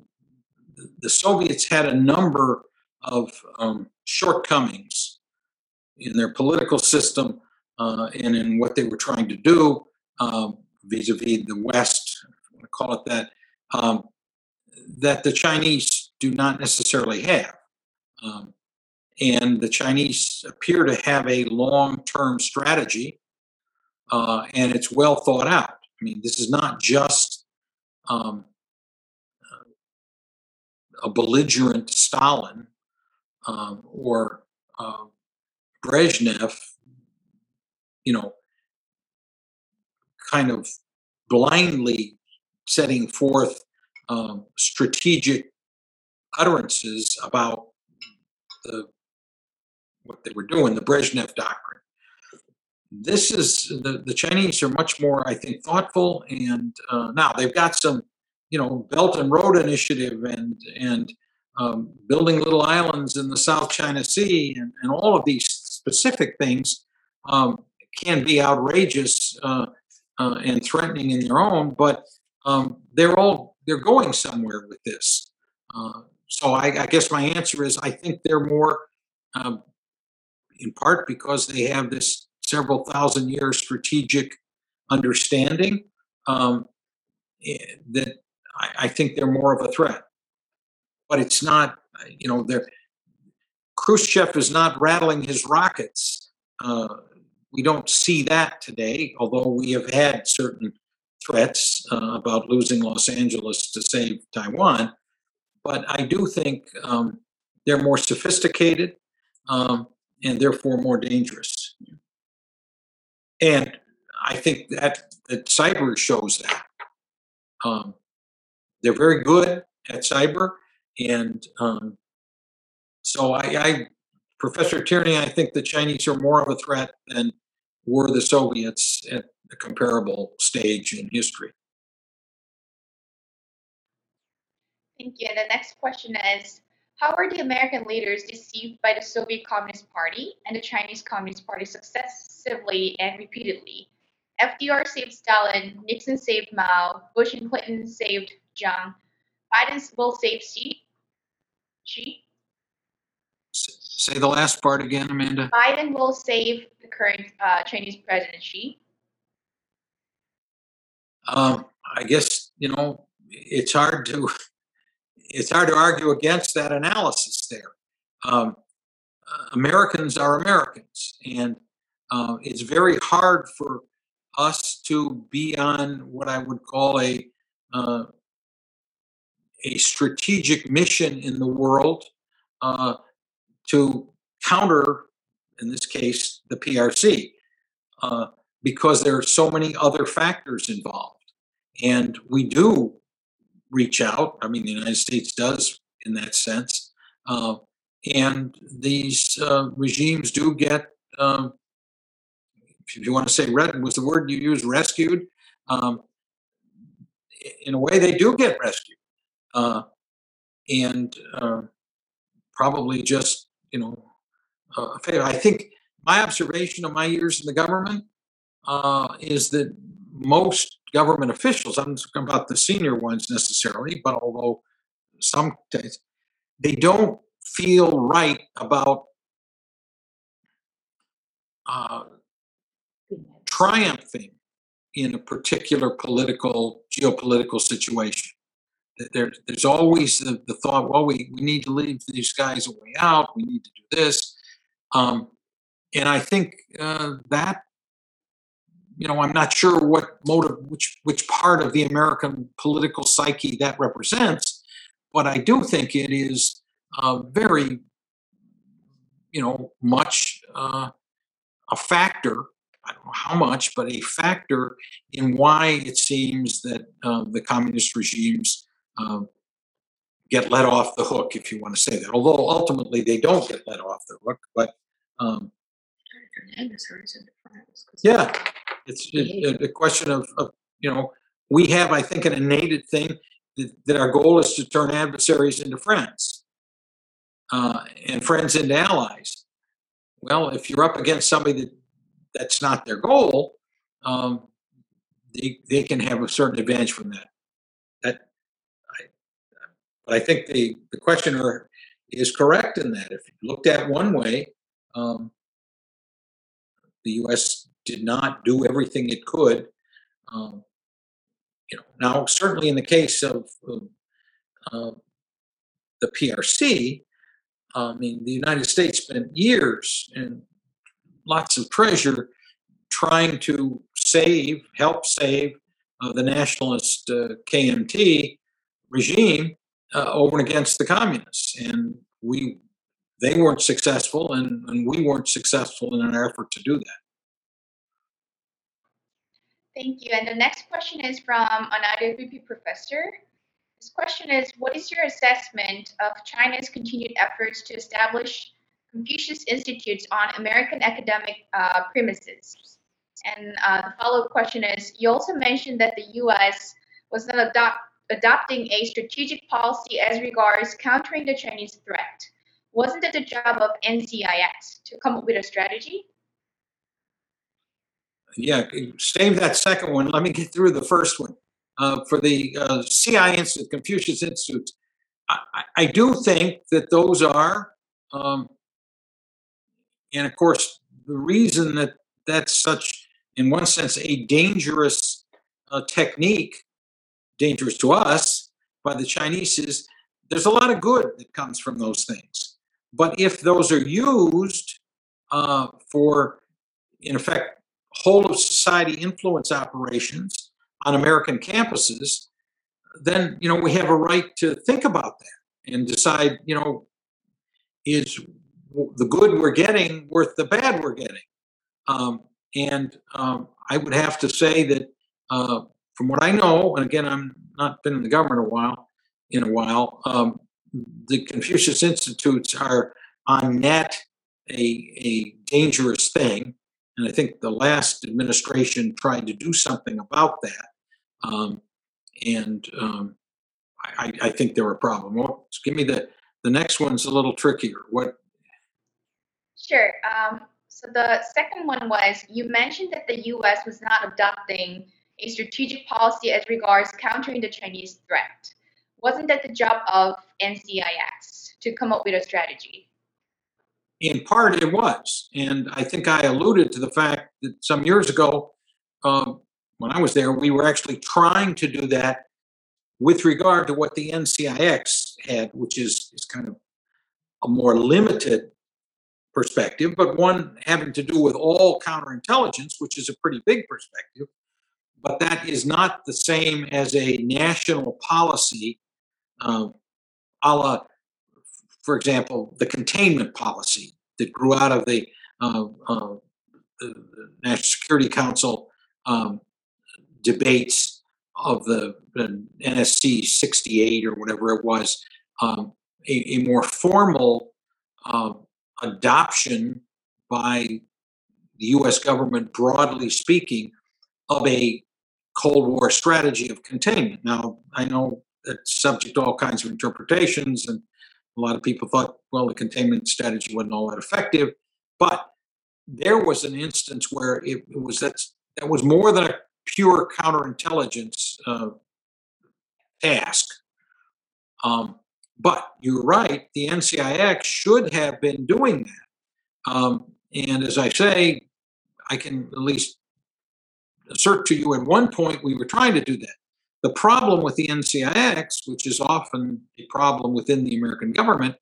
the- Soviets had a number of um, shortcomings in their political system uh, and in what they were trying to do um, vis-a-vis the West, if you want to call it that, um, that the Chinese do not necessarily have. Um, and the Chinese appear to have a long-term strategy, uh, and it's well thought out. I mean, this is not just um, a belligerent Stalin um, or uh, Brezhnev, you know, kind of blindly setting forth um, strategic utterances about the what they were doing, the Brezhnev doctrine. This is the, the Chinese are much more, I think, thoughtful, and uh, now they've got some, you know, Belt and Road Initiative and and um, building little islands in the South China Sea and, and all of these specific things um, can be outrageous uh, uh, and threatening in their own, but um, they're all they're going somewhere with this. Uh, so I, I guess my answer is I think they're more, um, in part because they have this several thousand year strategic understanding um, eh, that I, I think they're more of a threat. But it's not, you know, they're Khrushchev is not rattling his rockets. Uh, we don't see that today, although we have had certain threats uh, about losing Los Angeles to save Taiwan. But I do think um, they're more sophisticated um, and therefore more dangerous. And I think that that cyber shows that. Um, they're very good at cyber, and um, so I, I, Professor Tierney, I think the Chinese are more of a threat than were the Soviets at a comparable stage in history. Thank you. The next question is How were the American leaders deceived by the Soviet Communist Party and the Chinese Communist Party successively and repeatedly? FDR saved Stalin, Nixon saved Mao, Bush and Clinton saved Jiang, Biden will save Xi. Xi? Say the last part again, Amanda. Biden will save the current uh, Chinese president Xi. Um, I guess you know it's hard to it's hard to argue against that analysis there. Um, Americans are Americans, and uh, it's very hard for us to be on what I would call a uh, a strategic mission in the world uh, to counter, in this case, the PRC, uh, because there are so many other factors involved, and we do reach out. I mean, the United States does in that sense. Uh, and these uh, regimes do get, um, if you want to say red was the word you used, rescued. Um, in a way, they do get rescued. Uh, and uh, probably just, you know. I think my observation of my years in the government uh, is that most government officials, I'm talking about the senior ones necessarily, but although some they don't feel right about uh, triumphing in a particular political, geopolitical situation. There, there's always the, the thought, well, we, we need to leave these guys a way out. We need to do this. Um, and I think uh, that, you know, I'm not sure what motive, which which part of the American political psyche that represents, but I do think it is uh, very, you know, much uh, a factor. I don't know how much, but a factor in why it seems that uh, the communist regimes um, get let off the hook, if you want to say that. Although ultimately they don't get let off the hook, but um, yeah, it's a, a question of, of, you know, we have, I think, an innate thing that, that our goal is to turn adversaries into friends uh, and friends into allies. Well, if you're up against somebody that that's not their goal, um, they, they can have a certain advantage from that. That, I, but I think the, the questioner is correct in that. If you looked at one way, um, the U.S. did not do everything it could. Um, you know, now certainly in the case of, uh, the PRC, I mean, the United States spent years and lots of treasure trying to save, help save uh, the nationalist uh, KMT regime uh, over and against the communists, and we they weren't successful, and, and we weren't successful in our effort to do that. Thank you. And the next question is from an IWP professor. This question is What is your assessment of China's continued efforts to establish Confucius Institutes on American academic uh, premises? And uh, the follow up question is You also mentioned that the US was not adopt, adopting a strategic policy as regards countering the Chinese threat. Wasn't it the job of NCIX to come up with a strategy? Yeah, save that second one. Let me get through the first one. Uh, for the uh, CI Institute, Confucius Institute, I, I, do think that those are, um, and of course, the reason that that's such, in one sense, a dangerous uh, technique, dangerous to us by the Chinese, is there's a lot of good that comes from those things. But if those are used uh, for, in effect, whole of society influence operations on American campuses, then you know we have a right to think about that and decide, you know, is the good we're getting worth the bad we're getting? Um, and um, I would have to say that uh, from what I know, and again, I'm not been in the government a while, in a while, um, the Confucius Institutes are on net a, a dangerous thing. And I think the last administration tried to do something about that. Um, and um, I, I, think they're a problem. Well, give me the the next one's a little trickier. What? Sure. Um, so the second one was you mentioned that the U.S. was not adopting a strategic policy as regards countering the Chinese threat. Wasn't that the job of NCIX to come up with a strategy? In part it was. And I think I alluded to the fact that some years ago, um, when I was there, we were actually trying to do that with regard to what the NCIX had, which is, is kind of a more limited perspective, but one having to do with all counterintelligence, which is a pretty big perspective. But that is not the same as a national policy, uh, a la for example, the containment policy that grew out of the, uh, uh, the National Security Council um, debates of the, NSC 68 or whatever it was, um, a, a, more formal uh, adoption by the US government, broadly speaking, of a Cold War strategy of containment. Now, I know it's subject to all kinds of interpretations, and a lot of people thought, well, the containment strategy wasn't all that effective, but there was an instance where it, it was that that was more than a pure counterintelligence uh, task. Um, but you're right, the NCIX should have been doing that. Um, and as I say, I can at least assert to you at one point we were trying to do that. The problem with the NCIX, which is often a problem within the American government,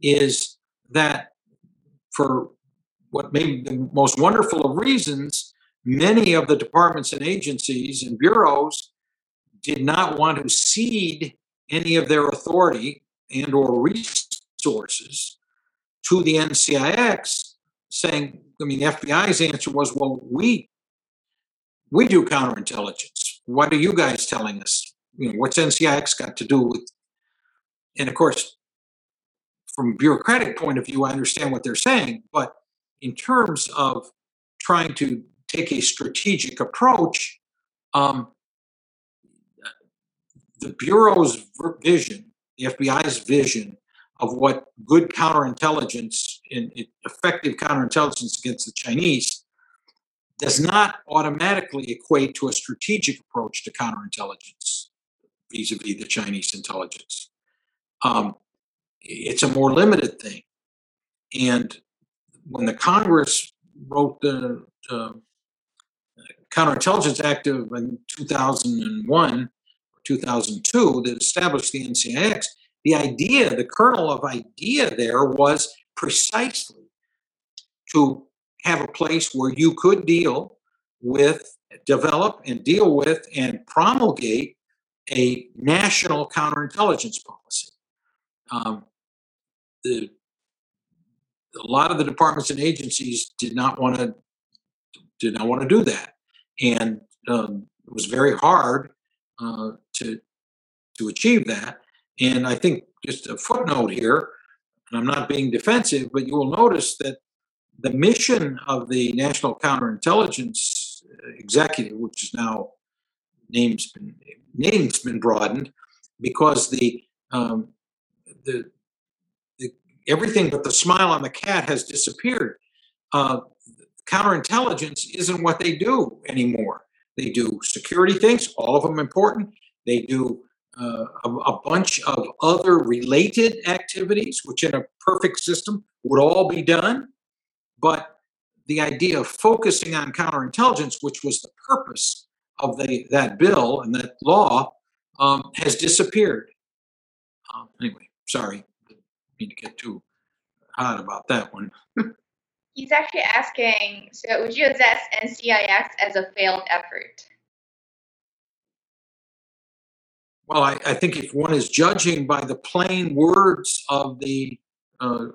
is that for what may be the most wonderful of reasons, many of the departments and agencies and bureaus did not want to cede any of their authority and or resources to the NCIX, saying, I mean, the FBI's answer was, well, we we do counterintelligence. What are you guys telling us? You know, what's NCIX got to do with? And of course, from a bureaucratic point of view, I understand what they're saying, but in terms of trying to take a strategic approach, um, the Bureau's vision, the FBI's vision of what good counterintelligence and effective counterintelligence against the Chinese does not automatically equate to a strategic approach to counterintelligence vis-a-vis the Chinese intelligence. Um, it's a more limited thing. And when the Congress wrote the uh, Counterintelligence Act of in 2001 or 2002 that established the NCIX, the idea, the kernel of idea there was precisely to have a place where you could deal with, develop and deal with and promulgate a national counterintelligence policy. Um, the, a lot of the departments and agencies did not want to did not want to do that, and um, it was very hard uh, to to achieve that. And I think just a footnote here, and I'm not being defensive, but you will notice that the mission of the National Counterintelligence Executive, which is now name's been name's been broadened, because the um, the everything but the smile on the cat has disappeared. Uh, counterintelligence isn't what they do anymore. They do security things, all of them important. They do uh, a, a, bunch of other related activities, which in a perfect system would all be done. But the idea of focusing on counterintelligence, which was the purpose of the, that bill and that law, um, has disappeared. Um, anyway, sorry me to get too hot about that one. He's actually asking, so would you assess NCIX as a failed effort? Well, I, I think if one is judging by the plain words of the, uh,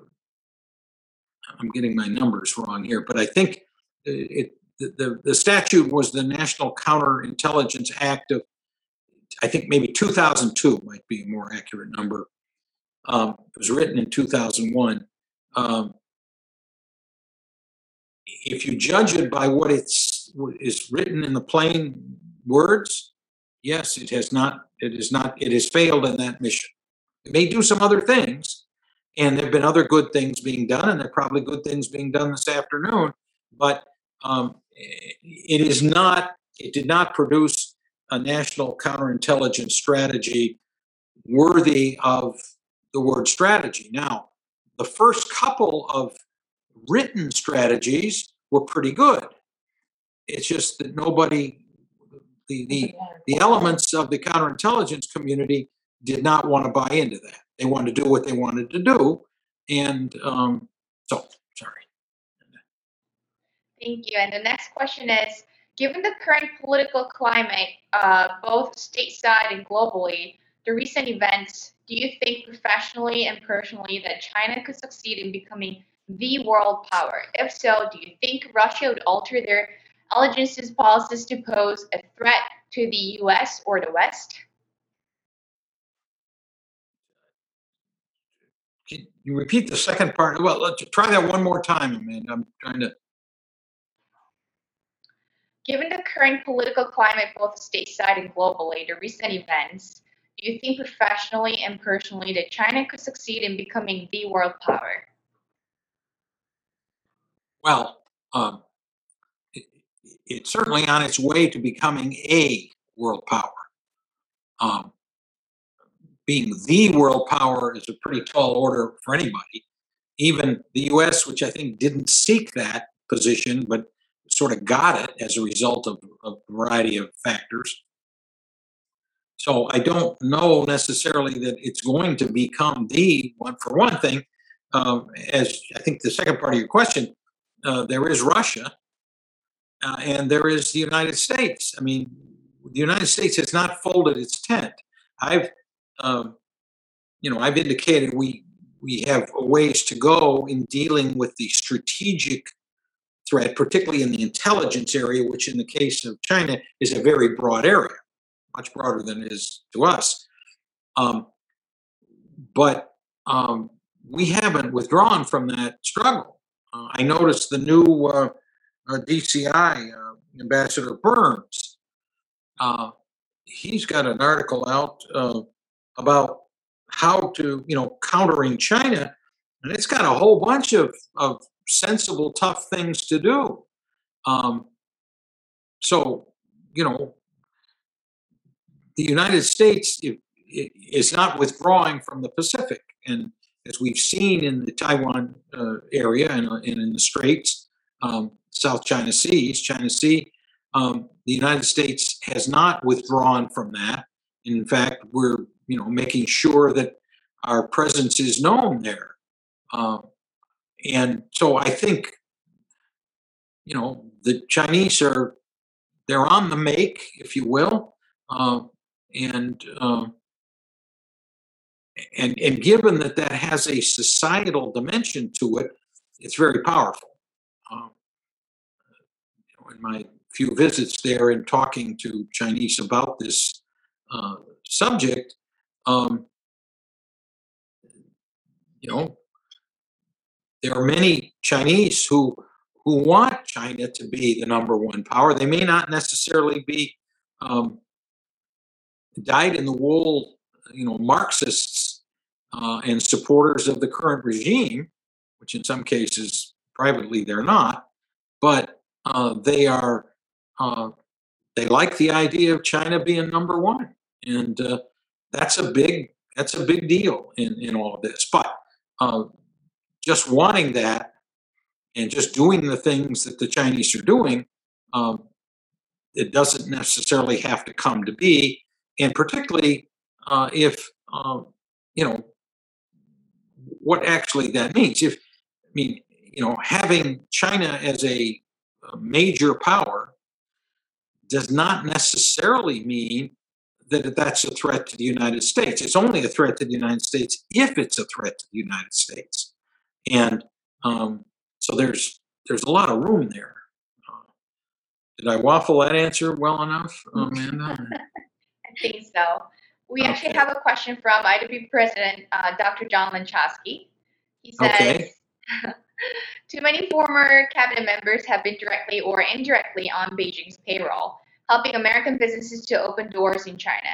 I'm getting my numbers wrong here, but I think it, the, the, the statute was the National Counterintelligence Act of, I think maybe 2002 might be a more accurate number. Um, it was written in 2001. Um, if you judge it by what it's what is written in the plain words, yes, it has not. It is not. It has failed in that mission. It may do some other things, and there have been other good things being done, and there are probably good things being done this afternoon. But um, it is not. It did not produce a national counterintelligence strategy worthy of the word strategy. Now, the first couple of written strategies were pretty good. It's just that nobody, the, the, the elements of the counterintelligence community did not want to buy into that. They wanted to do what they wanted to do. And um, so, sorry. Thank you. And the next question is Given the current political climate, uh, both stateside and globally, the recent events do you think professionally and personally that China could succeed in becoming the world power? If so, do you think Russia would alter their allegiances policies to pose a threat to the US or the West? Can you repeat the second part? Well, let's try that one more time, Amanda. I'm trying to. Given the current political climate, both stateside and globally, the recent events, do you think professionally and personally that China could succeed in becoming the world power? Well, um, it, it's certainly on its way to becoming a world power. Um, being the world power is a pretty tall order for anybody. Even the U.S., which I think didn't seek that position, but sort of got it as a result of, a variety of factors. So I don't know necessarily that it's going to become the one. For one thing, um, as I think the second part of your question, uh, there is Russia uh, and there is the United States. I mean, the United States has not folded its tent. I've, um, you know, I've indicated we we have ways to go in dealing with the strategic threat, particularly in the intelligence area, which in the case of China is a very broad area, much broader than it is to us. Um, but um, we haven't withdrawn from that struggle. Uh, I noticed the new uh, uh, DCI uh, Ambassador Burns. Uh, he's got an article out uh, about how to, you know, countering China, and it's got a whole bunch of, of sensible, tough things to do. Um, so, you know, the United States is not withdrawing from the Pacific, and as we've seen in the Taiwan uh, area and, uh, and, in the Straits, um, South China Sea, East China Sea, um, the United States has not withdrawn from that. In fact, we're you know making sure that our presence is known there. Um, and so I think you know the Chinese are they're on the make, if you will, uh, and uh, and and given that that has a societal dimension to it, it's very powerful. Um, in my few visits there and talking to Chinese about this uh, subject, um, you know, there are many Chinese who who want China to be the number one power. They may not necessarily be um, dyed in the wool, you know, Marxists uh, and supporters of the current regime, which in some cases privately they're not, but uh, they are uh, they like the idea of China being number one, and uh, that's a big that's a big deal in in all of this. But uh, just wanting that and just doing the things that the Chinese are doing, um, it doesn't necessarily have to come to be. And particularly uh, if um, you know what actually that means. If I mean, you know, having China as a, a major power does not necessarily mean that that's a threat to the United States. It's only a threat to the United States if it's a threat to the United States, and um, so there's there's a lot of room there. Uh, did I waffle that answer well enough, Amanda? I think so. We okay. actually have a question from IW President uh, Dr. John Lenczowski. He says, okay. Too many former cabinet members have been directly or indirectly on Beijing's payroll, helping American businesses to open doors in China.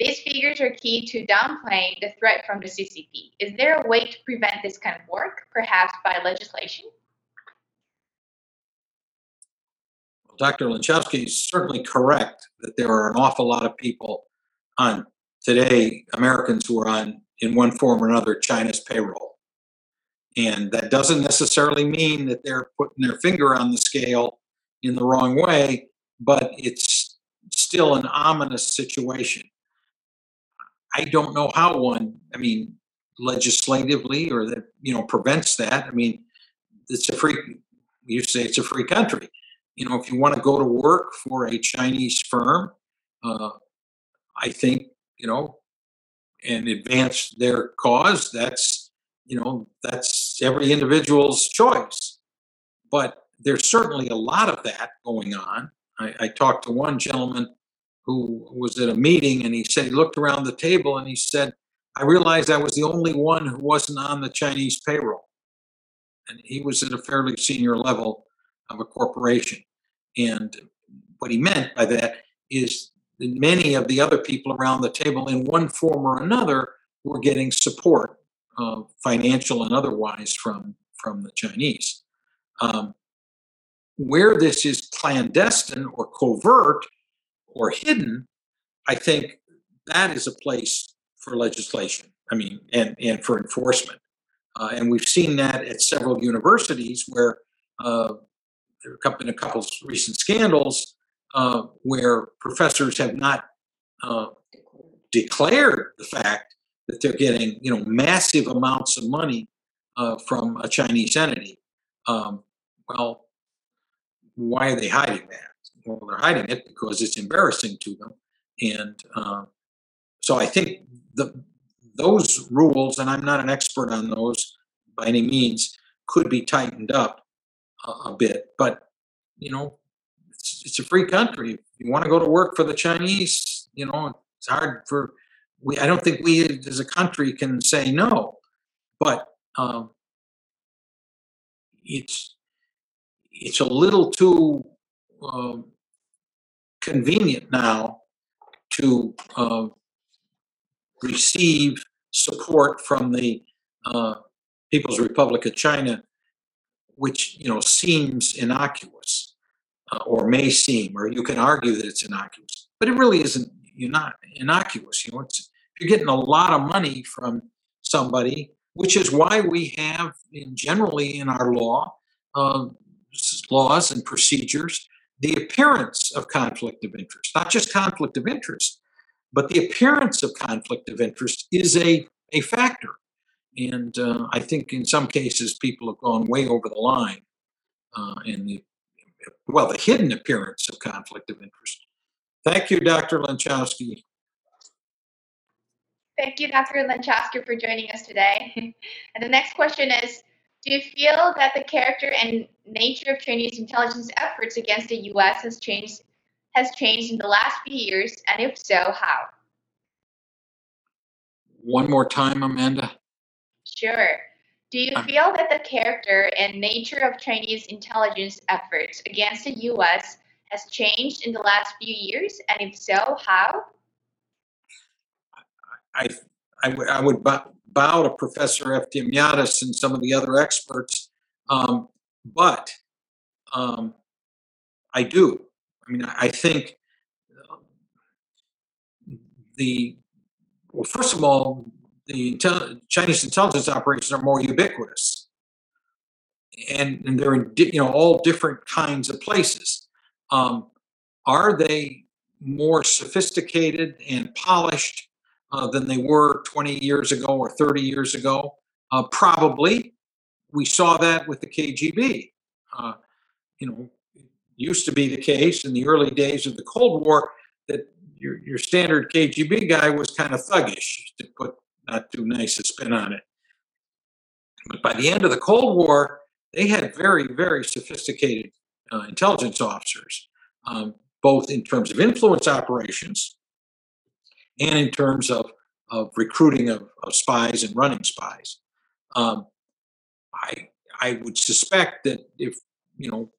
These figures are key to downplaying the threat from the CCP. Is there a way to prevent this kind of work, perhaps by legislation? Dr. Lenczowski is certainly correct that there are an awful lot of people on today, Americans who are on, in one form or another, China's payroll. And that doesn't necessarily mean that they're putting their finger on the scale in the wrong way, but it's still an ominous situation. I don't know how one, I mean, legislatively or that, you know, prevents that. I mean, it's a free, you say it's a free country. You know, if you want to go to work for a Chinese firm, uh, I think, you know, and advance their cause, that's, you know, that's every individual's choice. But there's certainly a lot of that going on. I, I talked to one gentleman who was at a meeting and he said he looked around the table and he said, I realized I was the only one who wasn't on the Chinese payroll. And he was at a fairly senior level of a corporation. And what he meant by that is that many of the other people around the table, in one form or another, were getting support uh, financial and otherwise, from from the Chinese. Um, where this is clandestine or covert or hidden, I think that is a place for legislation. I mean, and and for enforcement. Uh, and we've seen that at several universities where uh, there have been a couple of recent scandals uh, where professors have not uh, declared the fact that they're getting, you know, massive amounts of money uh, from a Chinese entity. Um, well, why are they hiding that? Well, they're hiding it because it's embarrassing to them, and uh, so I think the those rules, and I'm not an expert on those by any means, could be tightened up a, a bit. But you know, it's, it's a free country. If you want to go to work for the Chinese, you know, it's hard for we. I don't think we as a country can say no, but um, it's it's a little too um, convenient now to uh, receive support from the uh, People's Republic of China, which you know seems innocuous, uh, or may seem, or you can argue that it's innocuous, but it really isn't. You're not innocuous. You know, you're getting a lot of money from somebody, which is why we have, in generally in our law, uh, laws and procedures, the appearance of conflict of interest, not just conflict of interest, but the appearance of conflict of interest is a, a factor. And uh, I think in some cases people have gone way over the line uh, in the, well, the hidden appearance of conflict of interest. Thank you, Dr. Lenczowski. Thank you, Dr. Lenczowski, for joining us today. and the next question is Do you feel that the character and nature of Chinese intelligence efforts against the U.S. has changed has changed in the last few years, and if so, how? One more time, Amanda. Sure. Do you feel that the character and nature of Chinese intelligence efforts against the U.S. has changed in the last few years, and if so, how? I, I, w- I would bow, bow to Professor Eftimiades and some of the other experts, um, but um, I do. I mean, I think the well, first of all, the intel- Chinese intelligence operations are more ubiquitous, and, and they're in di- you know all different kinds of places. Um, are they more sophisticated and polished uh, than they were 20 years ago or 30 years ago? Uh, probably. We saw that with the KGB. Uh, you know, used to be the case in the early days of the Cold War that your, your standard KGB guy was kind of thuggish, to put not too nice a spin on it. But by the end of the Cold War, they had very, very sophisticated uh, intelligence officers, um, both in terms of influence operations and in terms of, of recruiting of, of spies and running spies. Um, I I would suspect that if you know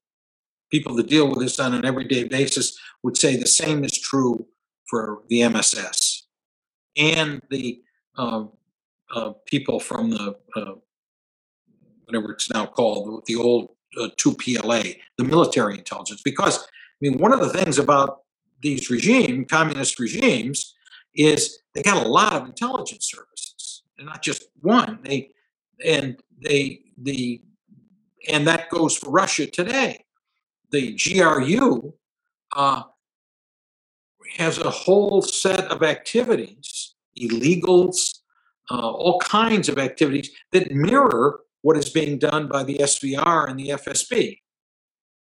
people that deal with this on an everyday basis would say the same is true for the MSS and the uh, uh, people from the uh, whatever it's now called, the old uh, 2PLA, the military intelligence. Because I mean, one of the things about these regime, communist regimes, is they got a lot of intelligence services, and not just one. They and they the and that goes for Russia today. The GRU uh, has a whole set of activities, illegals, uh, all kinds of activities that mirror what is being done by the SVR and the FSB.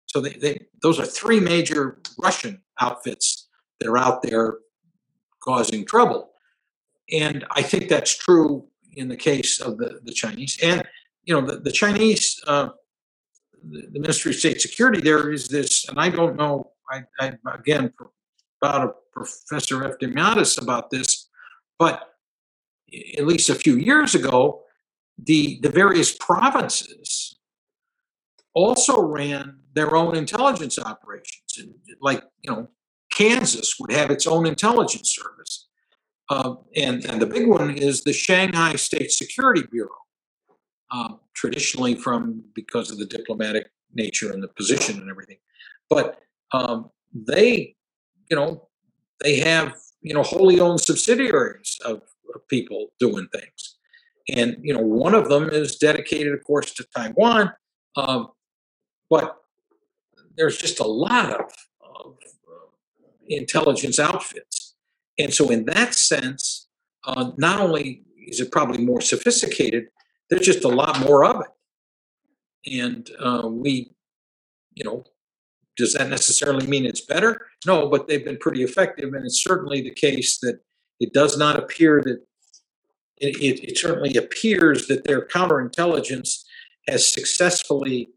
So they, they, those are three major Russian outfits that are out there causing trouble. And I think that's true in the case of the, the Chinese. And, you know, the, the Chinese, uh, the, the Ministry of State Security, there is this, and I don't know, I, I again, about a Professor Eftimiades about this, but at least a few years ago, the, the various provinces also ran their own intelligence operations. Like, you know, Kansas would have its own intelligence service. Uh, and, and the big one is the Shanghai State Security Bureau, um, traditionally from because of the diplomatic nature and the position and everything. But um, they, you know, they have you know wholly owned subsidiaries of, of people doing things, and you know one of them is dedicated, of course, to Taiwan. Um, but there's just a lot of, of intelligence outfits. And so, in that sense, uh, not only is it probably more sophisticated, there's just a lot more of it. And uh, we, you know, does that necessarily mean it's better? No, but they've been pretty effective. And it's certainly the case that it does not appear that, it, it, it certainly appears that their counterintelligence has successfully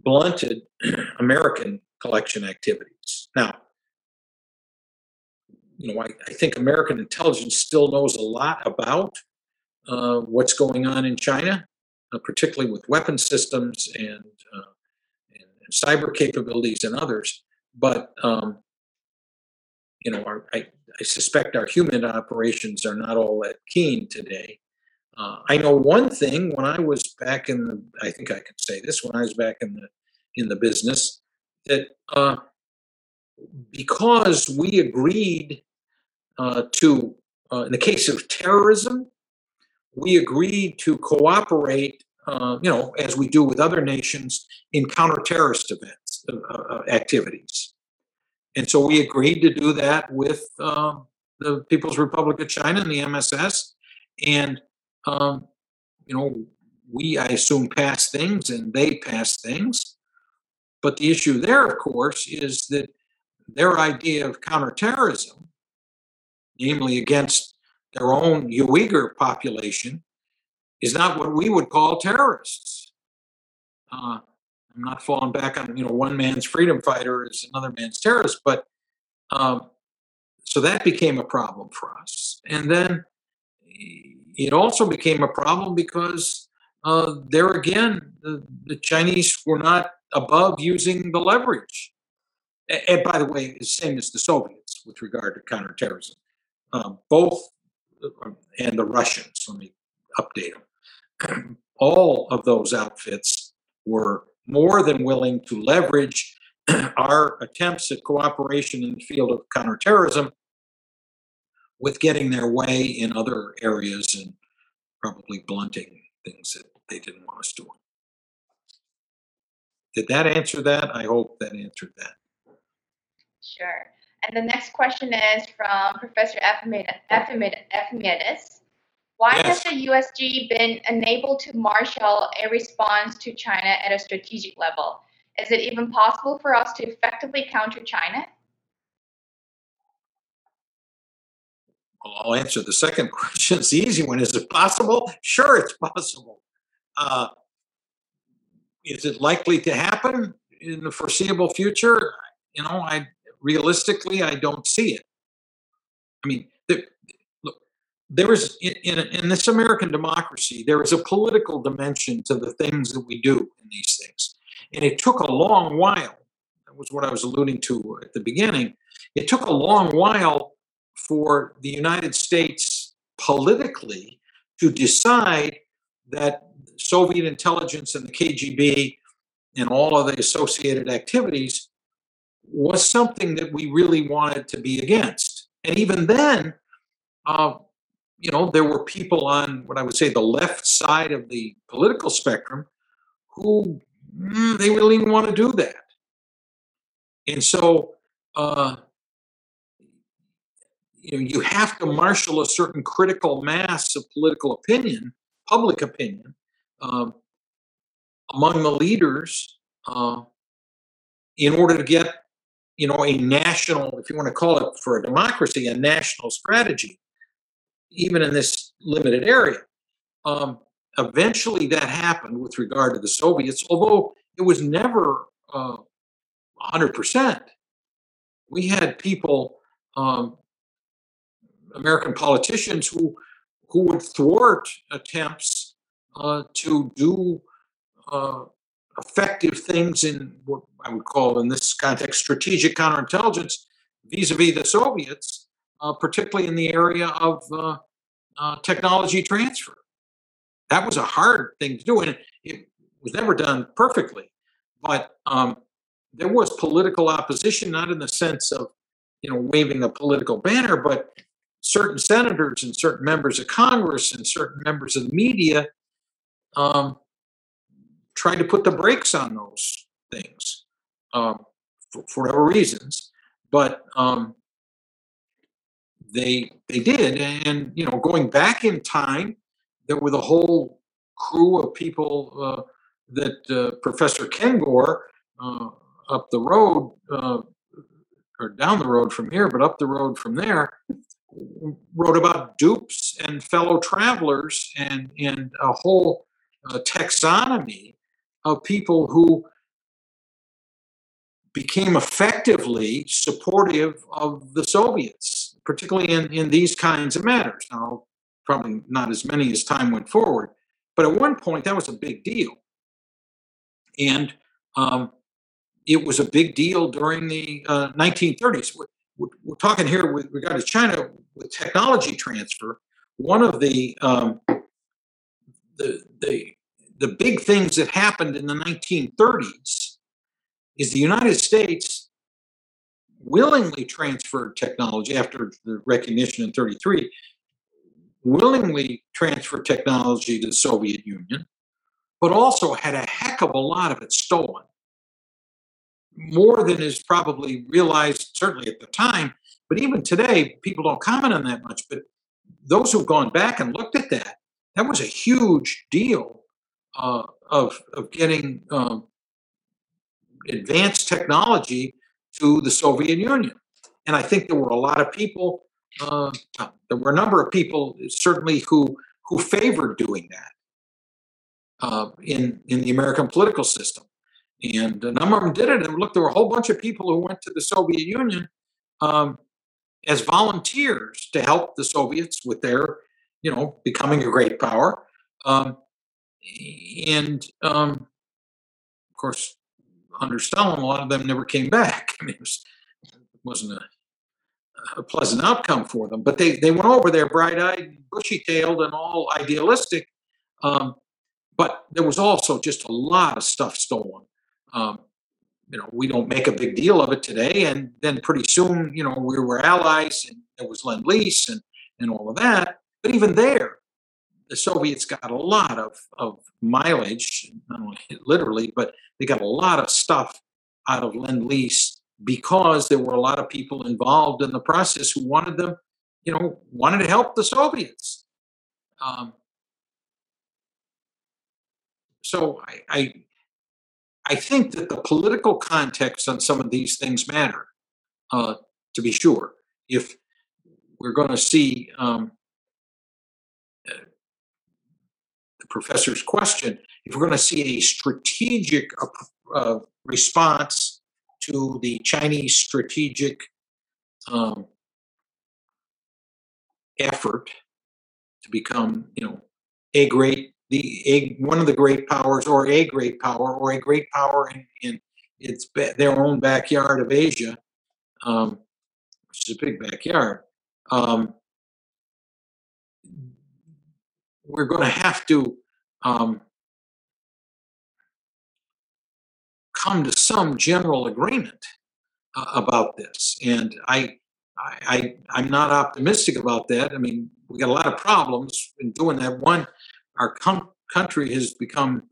blunted American collection activities. Now, you know, I, I think American intelligence still knows a lot about uh, what's going on in China, uh, particularly with weapon systems and, uh, and, and cyber capabilities and others. But um, you know, our, I, I suspect our human operations are not all that keen today. Uh, I know one thing when I was back in the, I think I can say this, when I was back in the in the business, that uh, because we agreed to, uh, in the case of terrorism, we agreed to cooperate, uh, you know, as we do with other nations in counter-terrorist events, uh, uh, activities. And so we agreed to do that with uh, the People's Republic of China and the MSS. And um, you know, we, I assume, pass things and they pass things. But the issue there, of course, is that their idea of counterterrorism, namely against their own Uyghur population, is not what we would call terrorists. Uh, I'm not falling back on, you know, one man's freedom fighter is another man's terrorist, but um, so that became a problem for us. And then it also became a problem because uh, there again, the, the, Chinese were not above using the leverage. And, by the way, the same as the Soviets with regard to counterterrorism. Um, both, uh, and the Russians, let me update them. All of those outfits were more than willing to leverage our attempts at cooperation in the field of counterterrorism with getting their way in other areas and probably blunting things that they didn't want us doing. Did that answer that? I hope that answered that. Sure. And the next question is from Professor Eftimiades. Why yes. has the USG been unable to marshal a response to China at a strategic level? Is it even possible for us to effectively counter China? Well, I'll answer the second question. It's the easy one. Is it possible? Sure, it's possible. Uh, is it likely to happen in the foreseeable future? You know, I realistically, I don't see it. I mean, the, look, there is in, in, in this American democracy, there is a political dimension to the things that we do in these things, and it took a long while. That was what I was alluding to at the beginning. It took a long while for the United States politically to decide that Soviet intelligence and the KGB and all of the associated activities was something that we really wanted to be against. And even then, uh, you know, there were people on what I would say the left side of the political spectrum who mm, they really didn't want to do that. And so, uh, you know, you have to marshal a certain critical mass of political opinion, public opinion, um, among the leaders uh, in order to get, you know, a national, if you want to call it for a democracy, a national strategy, even in this limited area. Um, eventually, that happened with regard to the Soviets, although it was never uh, 100%. We had people um, American politicians who who would thwart attempts uh, to do uh, effective things in what I would call, in this context, strategic counterintelligence vis-a-vis the Soviets, uh, particularly in the area of uh, uh, technology transfer. That was a hard thing to do, and it was never done perfectly. But um, there was political opposition, not in the sense of you know waving a political banner, but certain senators and certain members of Congress and certain members of the media um, tried to put the brakes on those things. um, for, for whatever reasons, but um, they they did, and you know, going back in time, there were the whole crew of people uh, that uh, Professor Kengor uh, up the road uh, or down the road from here, but up the road from there, wrote about dupes and fellow travelers and and a whole uh, taxonomy of people who became effectively supportive of the Soviets, particularly in, in these kinds of matters. Now, probably not as many as time went forward, but at one point that was a big deal. And um, it was a big deal during the uh, 1930s. We're, we're, talking here with regard to China with technology transfer. One of the um, the the the big things that happened in the 1930s is the United States willingly transferred technology after the recognition in 33 willingly transferred technology to the Soviet Union, but also had a heck of a lot of it stolen. More than is probably realized, certainly at the time, but even today, people don't comment on that much. But those who've gone back and looked at that, that was a huge deal uh, of, of getting um, advanced technology to the Soviet Union. And I think there were a lot of people, uh, there were a number of people certainly who who favored doing that uh, in in the American political system. And a number of them did it. And look, there were a whole bunch of people who went to the Soviet Union um, as volunteers to help the Soviets with their, you know, becoming a great power. Um, and um, of course, under Stalin, a lot of them never came back. I mean, it, was, wasn't a, a, pleasant outcome for them. But they, they went over there bright eyed, bushy tailed, and all idealistic. Um, but there was also just a lot of stuff stolen. Um, you know, we don't make a big deal of it today. And then pretty soon, you know, we were allies and there was Lend Lease and, and all of that. But even there, the Soviets got a lot of, of mileage, not only literally, but they got a lot of stuff out of Lend Lease because there were a lot of people involved in the process who wanted them, you know, wanted to help the Soviets. Um, so I, I, I think that the political context on some of these things matter, uh, to be sure. If we're going to see um, professor's question, if we're going to see a strategic uh, response to the Chinese strategic um, effort to become, you know, a great the a one of the great powers or a great power or a great power in, in its their own backyard of Asia, um, which is a big backyard. Um, we're going to have to um, come to some general agreement uh, about this. And I, I, I, am not optimistic about that. I mean, we got a lot of problems in doing that. One, our com- country has become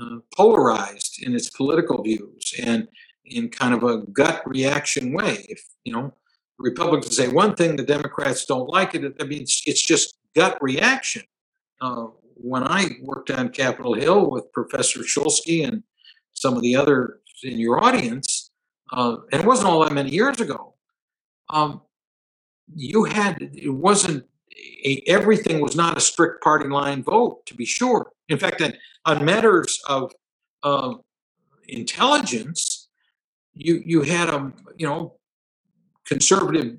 uh, polarized in its political views and in kind of a gut reaction way. If you know, Republicans say one thing, the Democrats don't like it. I mean, it's, it's just gut reaction. Uh, when I worked on Capitol Hill with Professor Shulsky and some of the others in your audience, uh, and it wasn't all that many years ago, um, you had, it wasn't, a, everything was not a strict party line vote, to be sure. In fact, on, on matters of uh, intelligence, you you had a you know conservative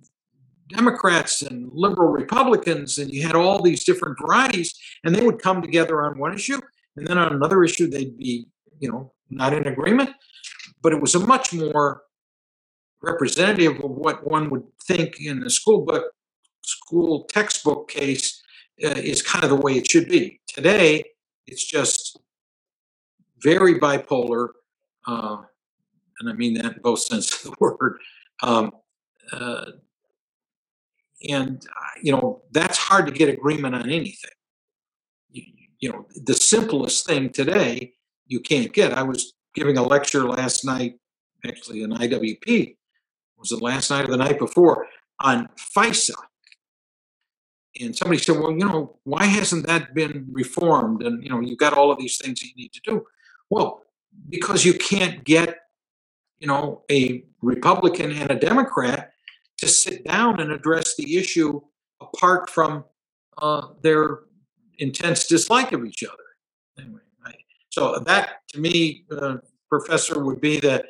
Democrats and liberal Republicans, and you had all these different varieties, and they would come together on one issue, and then on another issue they'd be, you know, not in agreement. But it was a much more representative of what one would think in a school book, school textbook case uh, is kind of the way it should be. Today, it's just very bipolar, uh, and I mean that in both senses of the word. Um, uh, and uh, you know that's hard to get agreement on anything you, you, know the simplest thing today you can't get i was giving a lecture last night actually an IWP, was it last night or the night before, on FISA. And somebody said, well, you know, why hasn't that been reformed? And, you know, you've got all of these things you need to do. Well, because you can't get, you know, a Republican and a Democrat to sit down and address the issue apart from uh, their intense dislike of each other. Anyway, I, so that to me, uh, Professor, would be the,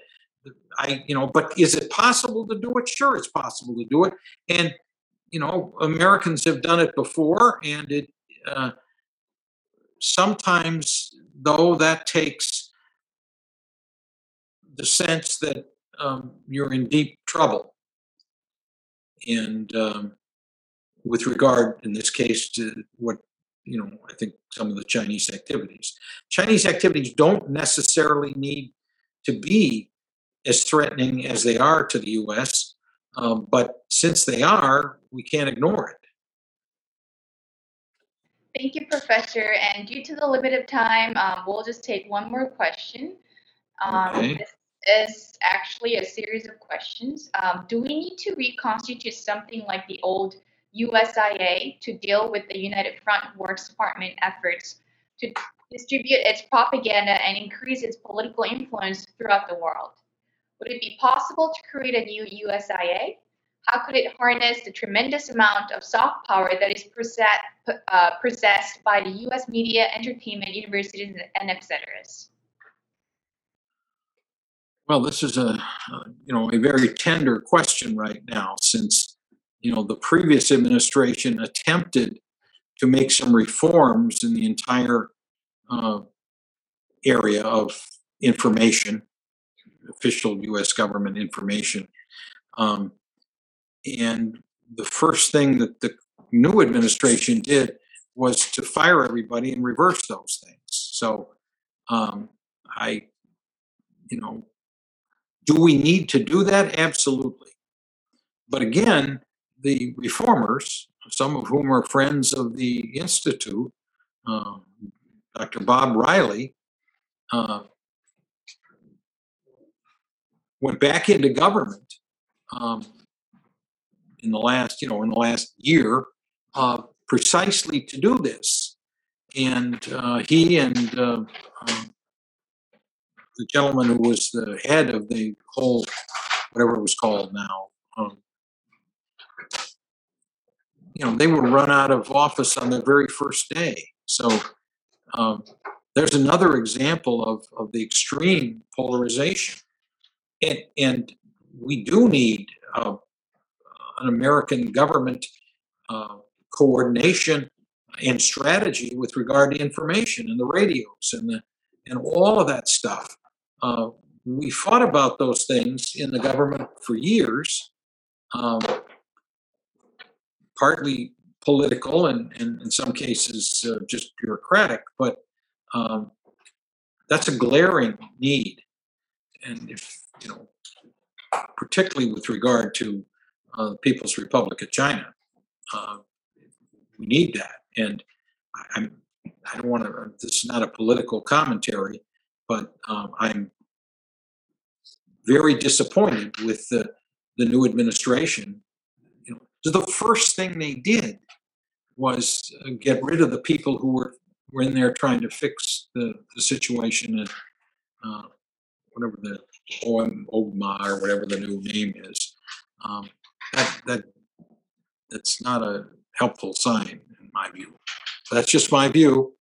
I, you know, but is it possible to do it? Sure, it's possible to do it. And, you know, Americans have done it before and it, uh, sometimes though that takes the sense that um, you're in deep trouble. And um, with regard, in this case, to what, you know, I think some of the Chinese activities. Chinese activities don't necessarily need to be as threatening as they are to the US, um, but since they are, we can't ignore it. Thank you, Professor. And due to the limit of time, um, we'll just take one more question. Um, Okay. This is actually a series of questions. Um, do we need to reconstitute something like the old USIA to deal with the United Front Works Department efforts to distribute its propaganda and increase its political influence throughout the world? Would it be possible to create a new USIA? How could it harness the tremendous amount of soft power that is possessed, uh, possessed by the US media, entertainment, universities, and et cetera? Well, this is a, uh, you know, a very tender question right now, since, you know, the previous administration attempted to make some reforms in the entire uh, area of information, official U.S. government information. Um, and the first thing that the new administration did was to fire everybody and reverse those things. So um, I, you know, do we need to do that? Absolutely. But again, the reformers, some of whom are friends of the Institute, uh, Dr. Bob Reilly, uh, went back into government um, in the last, you know, in the last year, uh, precisely to do this. And uh, he and uh, um, the gentleman who was the head of the whole, whatever it was called now, um, you know, they were run out of office on their very first day. So um, there's another example of, of the extreme polarization. And, and we do need uh, an American government uh, coordination and strategy with regard to information and the radios and the and all of that stuff. Uh, we fought about those things in the government for years, um, partly political and, and in some cases uh, just bureaucratic, but um, that's a glaring need. And if, you know, particularly with regard to uh, the People's Republic of China, uh, we need that. And I'm, I don't want to, this is not a political commentary, but um, I'm very disappointed with the, the new administration. You know, so the first thing they did was uh, get rid of the people who were, were in there trying to fix the, the situation and uh, whatever the OM, OGMA or whatever the new name is. Um, that, that, that's not a helpful sign in my view. That's just my view.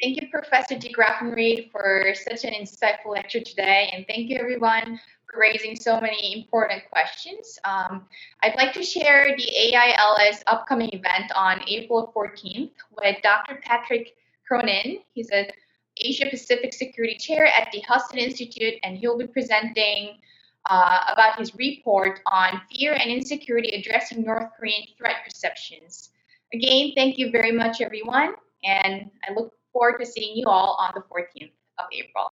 Thank you, Professor deGraffenreid, for such an insightful lecture today, and thank you, everyone, for raising so many important questions. Um, I'd like to share the AILS upcoming event on April 14th with Dr. Patrick Cronin. He's a Asia Pacific Security Chair at the Hudson Institute, and he'll be presenting uh, about his report on fear and insecurity addressing North Korean threat perceptions. Again, thank you very much, everyone, and I look forward to seeing you all on the 14th of April.